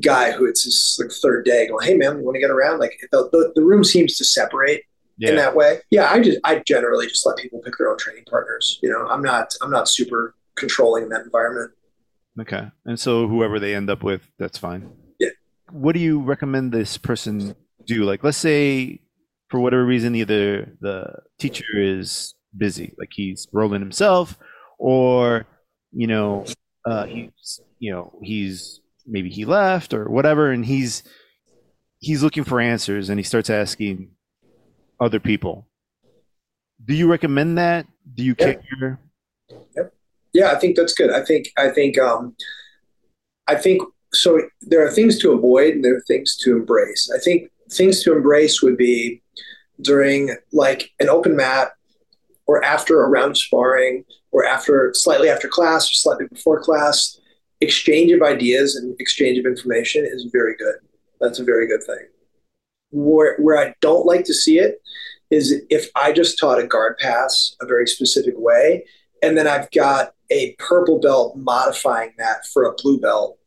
guy who it's his like third day going, hey man, you want to get around? Like the, the, the room seems to separate yeah. in that way. Yeah, I just I generally just let people pick their own training partners. You know, I'm not I'm not super controlling in that environment. Okay, and so whoever they end up with, that's fine. Yeah. What do you recommend this person do? Like, let's say for whatever reason, either the teacher is busy, like he's rolling himself, or you know, uh, he's you know he's maybe he left or whatever, and he's he's looking for answers, and he starts asking other people. Do you recommend that? Do you yep. care? Yep. Yeah, I think that's good. I think I think um, I think so. There are things to avoid, and there are things to embrace. I think things to embrace would be during like an open mat or after a round of sparring or after slightly after class or slightly before class, exchange of ideas and exchange of information is very good. That's a very good thing. Where where I don't like to see it is if I just taught a guard pass a very specific way, and then I've got a purple belt modifying that for a blue belt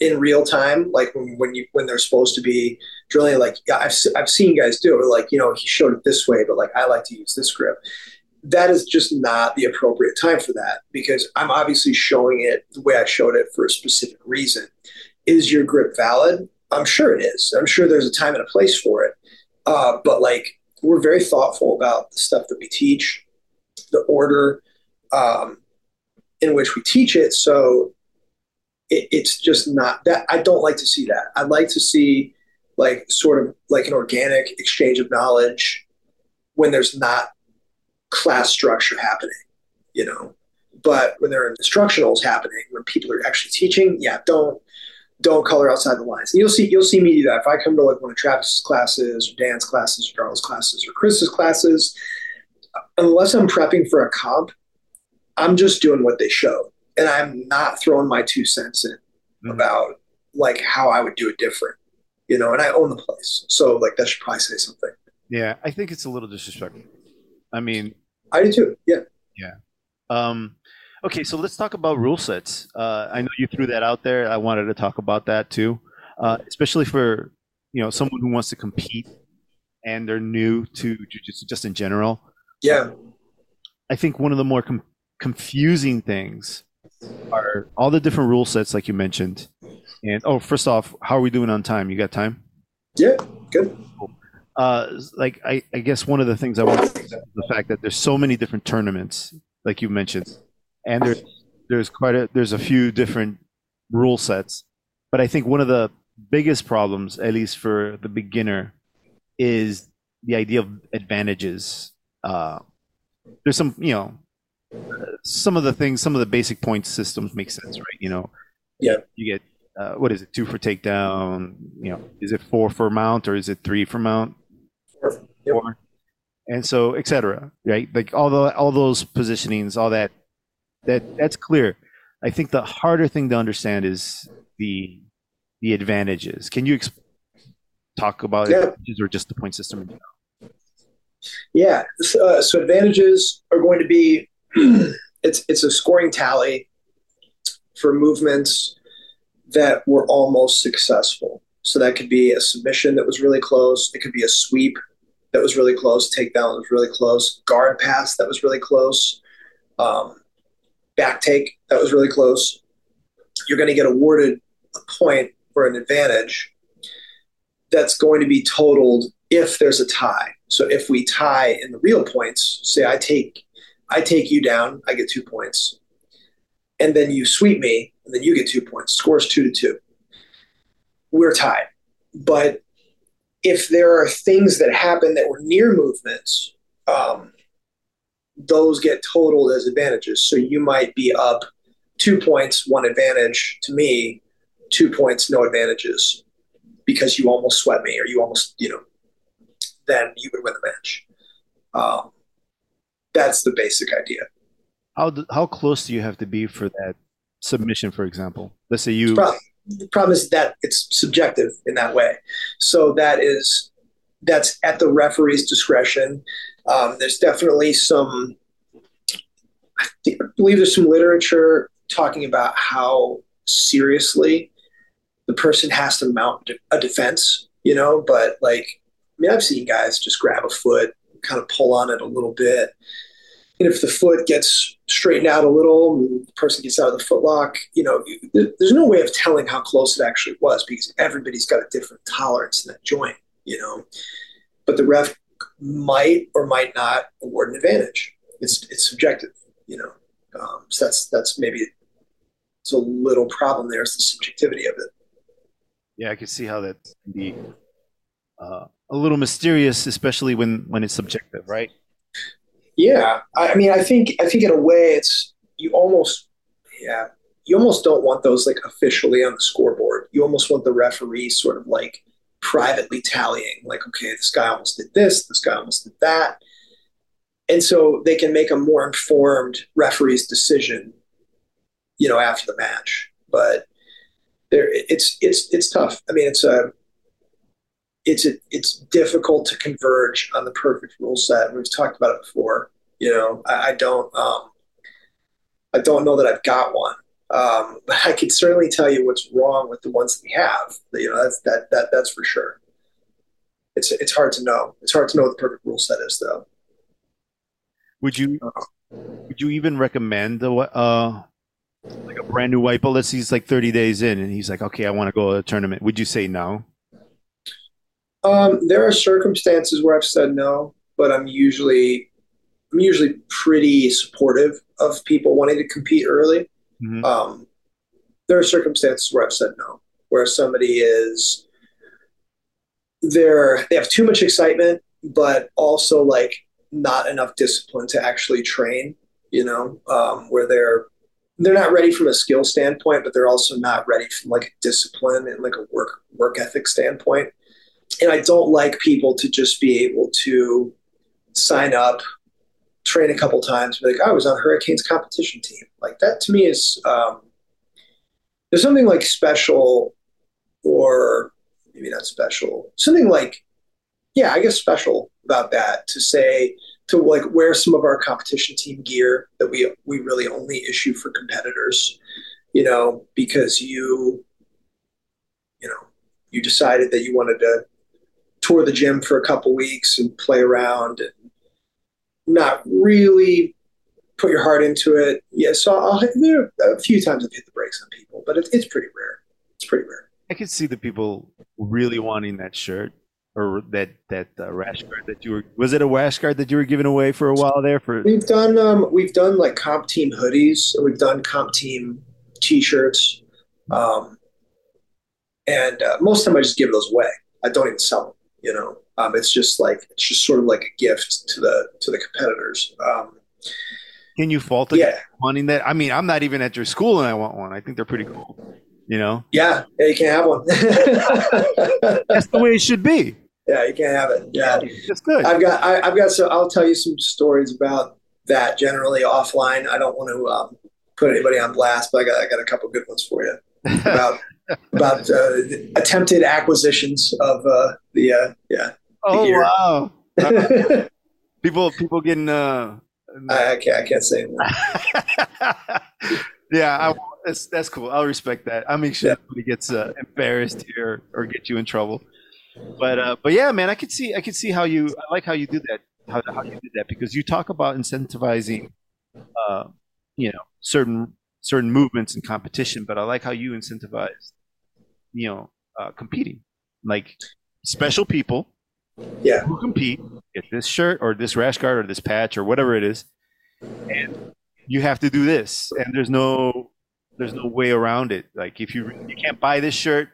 in real time, like when, when you when they're supposed to be drilling. Like I've I've seen guys do it. Like you know he showed it this way, but like I like to use this grip that is just not the appropriate time for that because I'm obviously showing it the way I showed it for a specific reason. Is your grip valid? I'm sure it is. I'm sure there's a time and a place for it. Uh, but like, we're very thoughtful about the stuff that we teach, the order um, in which we teach it. So it, it's just not that. I don't like to see that. I'd like to see like sort of like an organic exchange of knowledge when there's not class structure happening, you know. But when there are instructionals happening, when people are actually teaching, yeah, don't don't color outside the lines. And you'll see you'll see me do that. If I come to like one of Travis's classes or Dan's classes or Darla's classes or Chris's classes, unless I'm prepping for a comp, I'm just doing what they show. And I'm not throwing my two cents in mm-hmm. about like how I would do it different. You know, and I own the place. So like that should probably say something. Yeah, I think it's a little disrespectful. I mean I do too. Yeah. Yeah. Um Okay, so let's talk about rule sets. Uh, I know you threw that out there. I wanted to talk about that too, uh, especially for you know someone who wants to compete and they're new to jiu-jitsu just in general. Yeah, I think one of the more com- confusing things are all the different rule sets, like you mentioned. And oh, first off, how are we doing on time? You got time? Yeah, good. Uh, like I, I guess one of the things I want to is the fact that there's so many different tournaments, like you mentioned and there's there's quite a there's a few different rule sets, but I think one of the biggest problems, at least for the beginner, is the idea of advantages. Uh, there's some, you know, some of the things, some of the basic point systems make sense, right? You know, yeah, you get uh, what is it, two for takedown? You know, is it four for mount or is it three for mount? Four. Yep. Four. And so, etc. Right? Like all the all those positionings, all that that that's clear. I think the harder thing to understand is the the advantages. Can you exp- talk about yeah. advantages or just the point system? Yeah. Uh, so advantages are going to be it's it's a scoring tally for movements that were almost successful. So that could be a submission that was really close. It could be a sweep that was really close. Takedown was really close. Guard pass that was really close. Um, back take that was really close. You're going to get awarded a point for an advantage that's going to be totaled if there's a tie. So if we tie in the real points, say I take I take you down, I get two points, and then you sweep me, and then you get two points. Scores two to two. We're tied. But if there are things that happen that were near movements, um, those get totaled as advantages. So you might be up two points, one advantage to me, two points, no advantages because you almost sweat me or you almost, you know, then you would win the match. Um, that's the basic idea. How, how close do you have to be for that submission, for example? Let's say you. Problem, the problem is that it's subjective in that way. So that is that's at the referee's discretion. Um, there's definitely some, I, believe there's some literature talking about how seriously the person has to mount a defense, you know, but like, I mean, I've seen guys just grab a foot, kind of pull on it a little bit. And if the foot gets straightened out a little, the person gets out of the footlock, you know, there's no way of telling how close it actually was because everybody's got a different tolerance in that joint, you know. But the ref might or might not award an advantage. It's it's subjective, you know. Um, so that's that's maybe it's a little problem there is the subjectivity of it. Yeah, I can see how that can be uh, a little mysterious, especially when when it's subjective, right? Yeah, I mean, I think I think in a way it's you almost yeah you almost don't want those like officially on the scoreboard. You almost want the referee sort of like privately tallying, like, okay, this guy almost did this, this guy almost did that. And so they can make a more informed referee's decision, you know, after the match. But there, it's it's it's tough. I mean, it's a it's a, it's difficult to converge on the perfect rule set. We've talked about it before. You know, I, I don't um, I don't know that I've got one. Um, but I can certainly tell you what's wrong with the ones that we have. You know, that's that that that's for sure. It's it's hard to know. It's hard to know what the perfect rule set is, though. Would you would you even recommend a uh, like a brand new white belt? Let's say he's like thirty days in, and he's like, okay, I want to go to a tournament. Would you say no? Um, there are circumstances where I've said no, but I'm usually I'm usually pretty supportive of people wanting to compete early. Mm-hmm. Um, there are circumstances where I've said no, where somebody is they're they have too much excitement, but also like not enough discipline to actually train. You know, um, where they're they're not ready from a skill standpoint, but they're also not ready from like a discipline and like a work work ethic standpoint. And I don't like people to just be able to sign up, train a couple times, be like, oh, I was on Hurricanes competition team. Like that to me is um, there's something like special or maybe not special, something like, yeah, I guess special about that to say to like wear some of our competition team gear that we we really only issue for competitors, you know, because you you know, you decided that you wanted to tour the gym for a couple weeks and play around and not really put your heart into it. Yeah, so I'll there a few times I've hit the brakes on people, but it, it's pretty rare. It's pretty rare. I could see the people really wanting that shirt or that that uh, rash guard that you were was it a rash guard that you were giving away for a while there for we've done um we've done like comp team hoodies we've done comp team t-shirts um and uh, most of the time i just give those away i don't even sell them you know um it's just like it's just sort of like a gift to the to the competitors um can you fault it? yeah. wanting that i mean i'm not even at your school and i want one i think they're pretty cool you know yeah yeah you can't have one that's the way it should be yeah, you can't have it. Yeah, that's good. I've got I, have got so I'll tell you some stories about that generally offline. I don't want to um, put anybody on blast, but I got I got a couple good ones for you about about uh, attempted acquisitions of uh, the uh, yeah. Oh wow! Uh, people people getting uh. I, I can't I can't say yeah, I, that's that's cool. I'll respect that. I'll make sure yeah. nobody gets uh, embarrassed here or get you in trouble. But uh, but yeah, man, I could see I could see how you I like how you do that how, how you did that because you talk about incentivizing, uh, you know, certain certain movements and competition. But I like how you incentivize, you know, uh, competing like special people, yeah, who compete get this shirt or this rash guard or this patch or whatever it is, and you have to do this, and there's no there's no way around it. Like if you you can't buy this shirt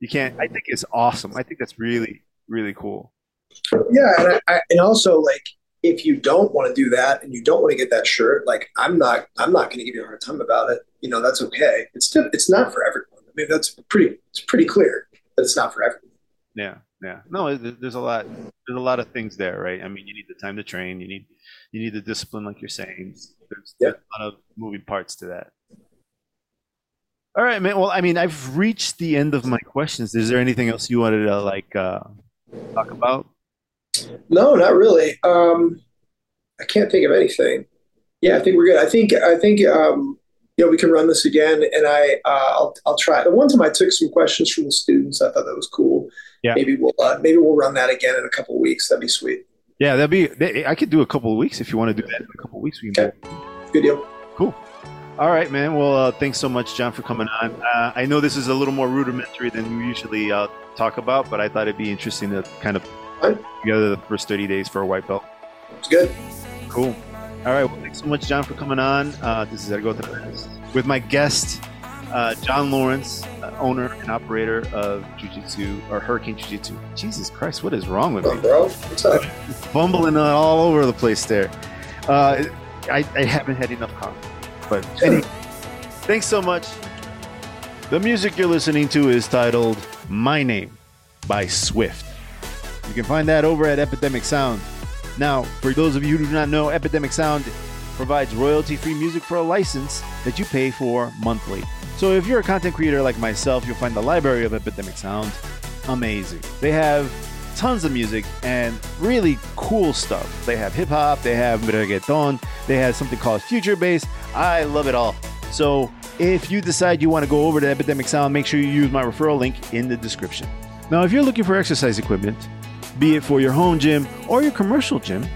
you can't. I think it's awesome. I think that's really really cool. Yeah, and, I, and also like if you don't want to do that and you don't want to get that shirt, like I'm not I'm not going to give you a hard time about it. You know that's okay. It's it's not for everyone. I mean that's pretty it's pretty clear that it's not for everyone. Yeah, yeah. No, there's a lot there's a lot of things there, right? I mean, you need the time to train. You need you need the discipline, like you're saying. There's, yeah. there's a lot of moving parts to that. All right, man. Well, I mean, I've reached the end of my questions. Is there anything else you wanted to like uh, talk about? No, not really. Um, I can't think of anything. Yeah, I think we're good. I think I think um, you know we can run this again, and I uh, I'll I'll try. The one time I took some questions from the students, I thought that was cool. Yeah. Maybe we'll uh, maybe we'll run that again in a couple of weeks. That'd be sweet. Yeah, that'd be. I could do a couple of weeks if you want to do that in a couple of weeks. We can. Okay. Good deal. Cool. All right, man. Well, uh, thanks so much, John, for coming on. Uh, I know this is a little more rudimentary than we usually uh, talk about, but I thought it'd be interesting to kind of put together the first 30 days for a white belt. It's good. Cool. All right. Well, thanks so much, John, for coming on. Uh, this is Edgar with my guest, uh, John Lawrence, uh, owner and operator of Jiu Jitsu or Hurricane Jiu Jitsu. Jesus Christ, what is wrong with me? bro? What's up? Fumbling all over the place there. I, I haven't had enough coffee. But anyway, thanks so much. The music you're listening to is titled My Name by Swift. You can find that over at Epidemic Sound. Now, for those of you who do not know, Epidemic Sound provides royalty free music for a license that you pay for monthly. So if you're a content creator like myself, you'll find the library of Epidemic Sound amazing. They have tons of music and really cool stuff. They have hip hop, they have reggaeton, they have something called future bass. I love it all. So if you decide you want to go over to Epidemic Sound, make sure you use my referral link in the description. Now, if you're looking for exercise equipment, be it for your home gym or your commercial gym,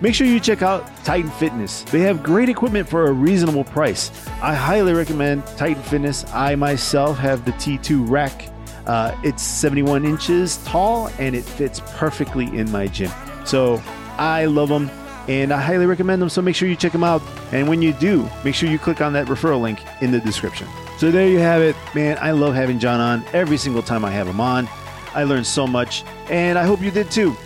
make sure you check out Titan Fitness. They have great equipment for a reasonable price. I highly recommend Titan Fitness. I myself have the T2 rack uh, it's 71 inches tall and it fits perfectly in my gym. So I love them and I highly recommend them. So make sure you check them out. And when you do, make sure you click on that referral link in the description. So there you have it. Man, I love having John on every single time I have him on. I learned so much, and I hope you did too.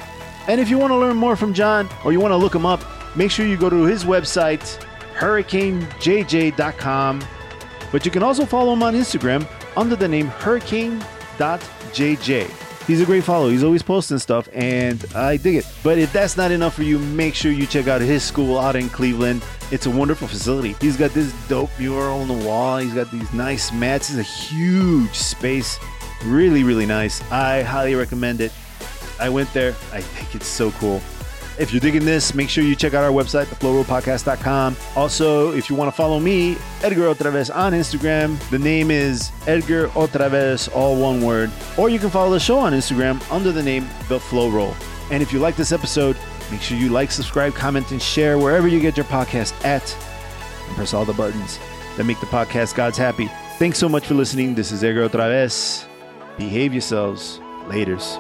And if you want to learn more from John or you want to look him up, make sure you go to his website, hurricanejj.com But you can also follow him on Instagram under the name hurricane.jj. He's a great follow. He's always posting stuff, and I dig it. But if that's not enough for you, make sure you check out his school out in Cleveland. It's a wonderful facility. He's got this dope mural on the wall. He's got these nice mats. It's a huge space. Really, really nice. I highly recommend it. I went there. I think it's so cool. If you're digging this, make sure you check out our website, theflowrollpodcast.com. Also, if you want to follow me, Edgar OtraVez on Instagram, the name is Edgar OtraVez, all one word. Or you can follow the show on Instagram under the name The Flow Roll. And if you like this episode, make sure you like, subscribe, comment, and share wherever you get your podcast at. And press all the buttons that make the podcast God's happy. Thanks so much for listening. This is Edgar OtraVez. Behave yourselves. Laters.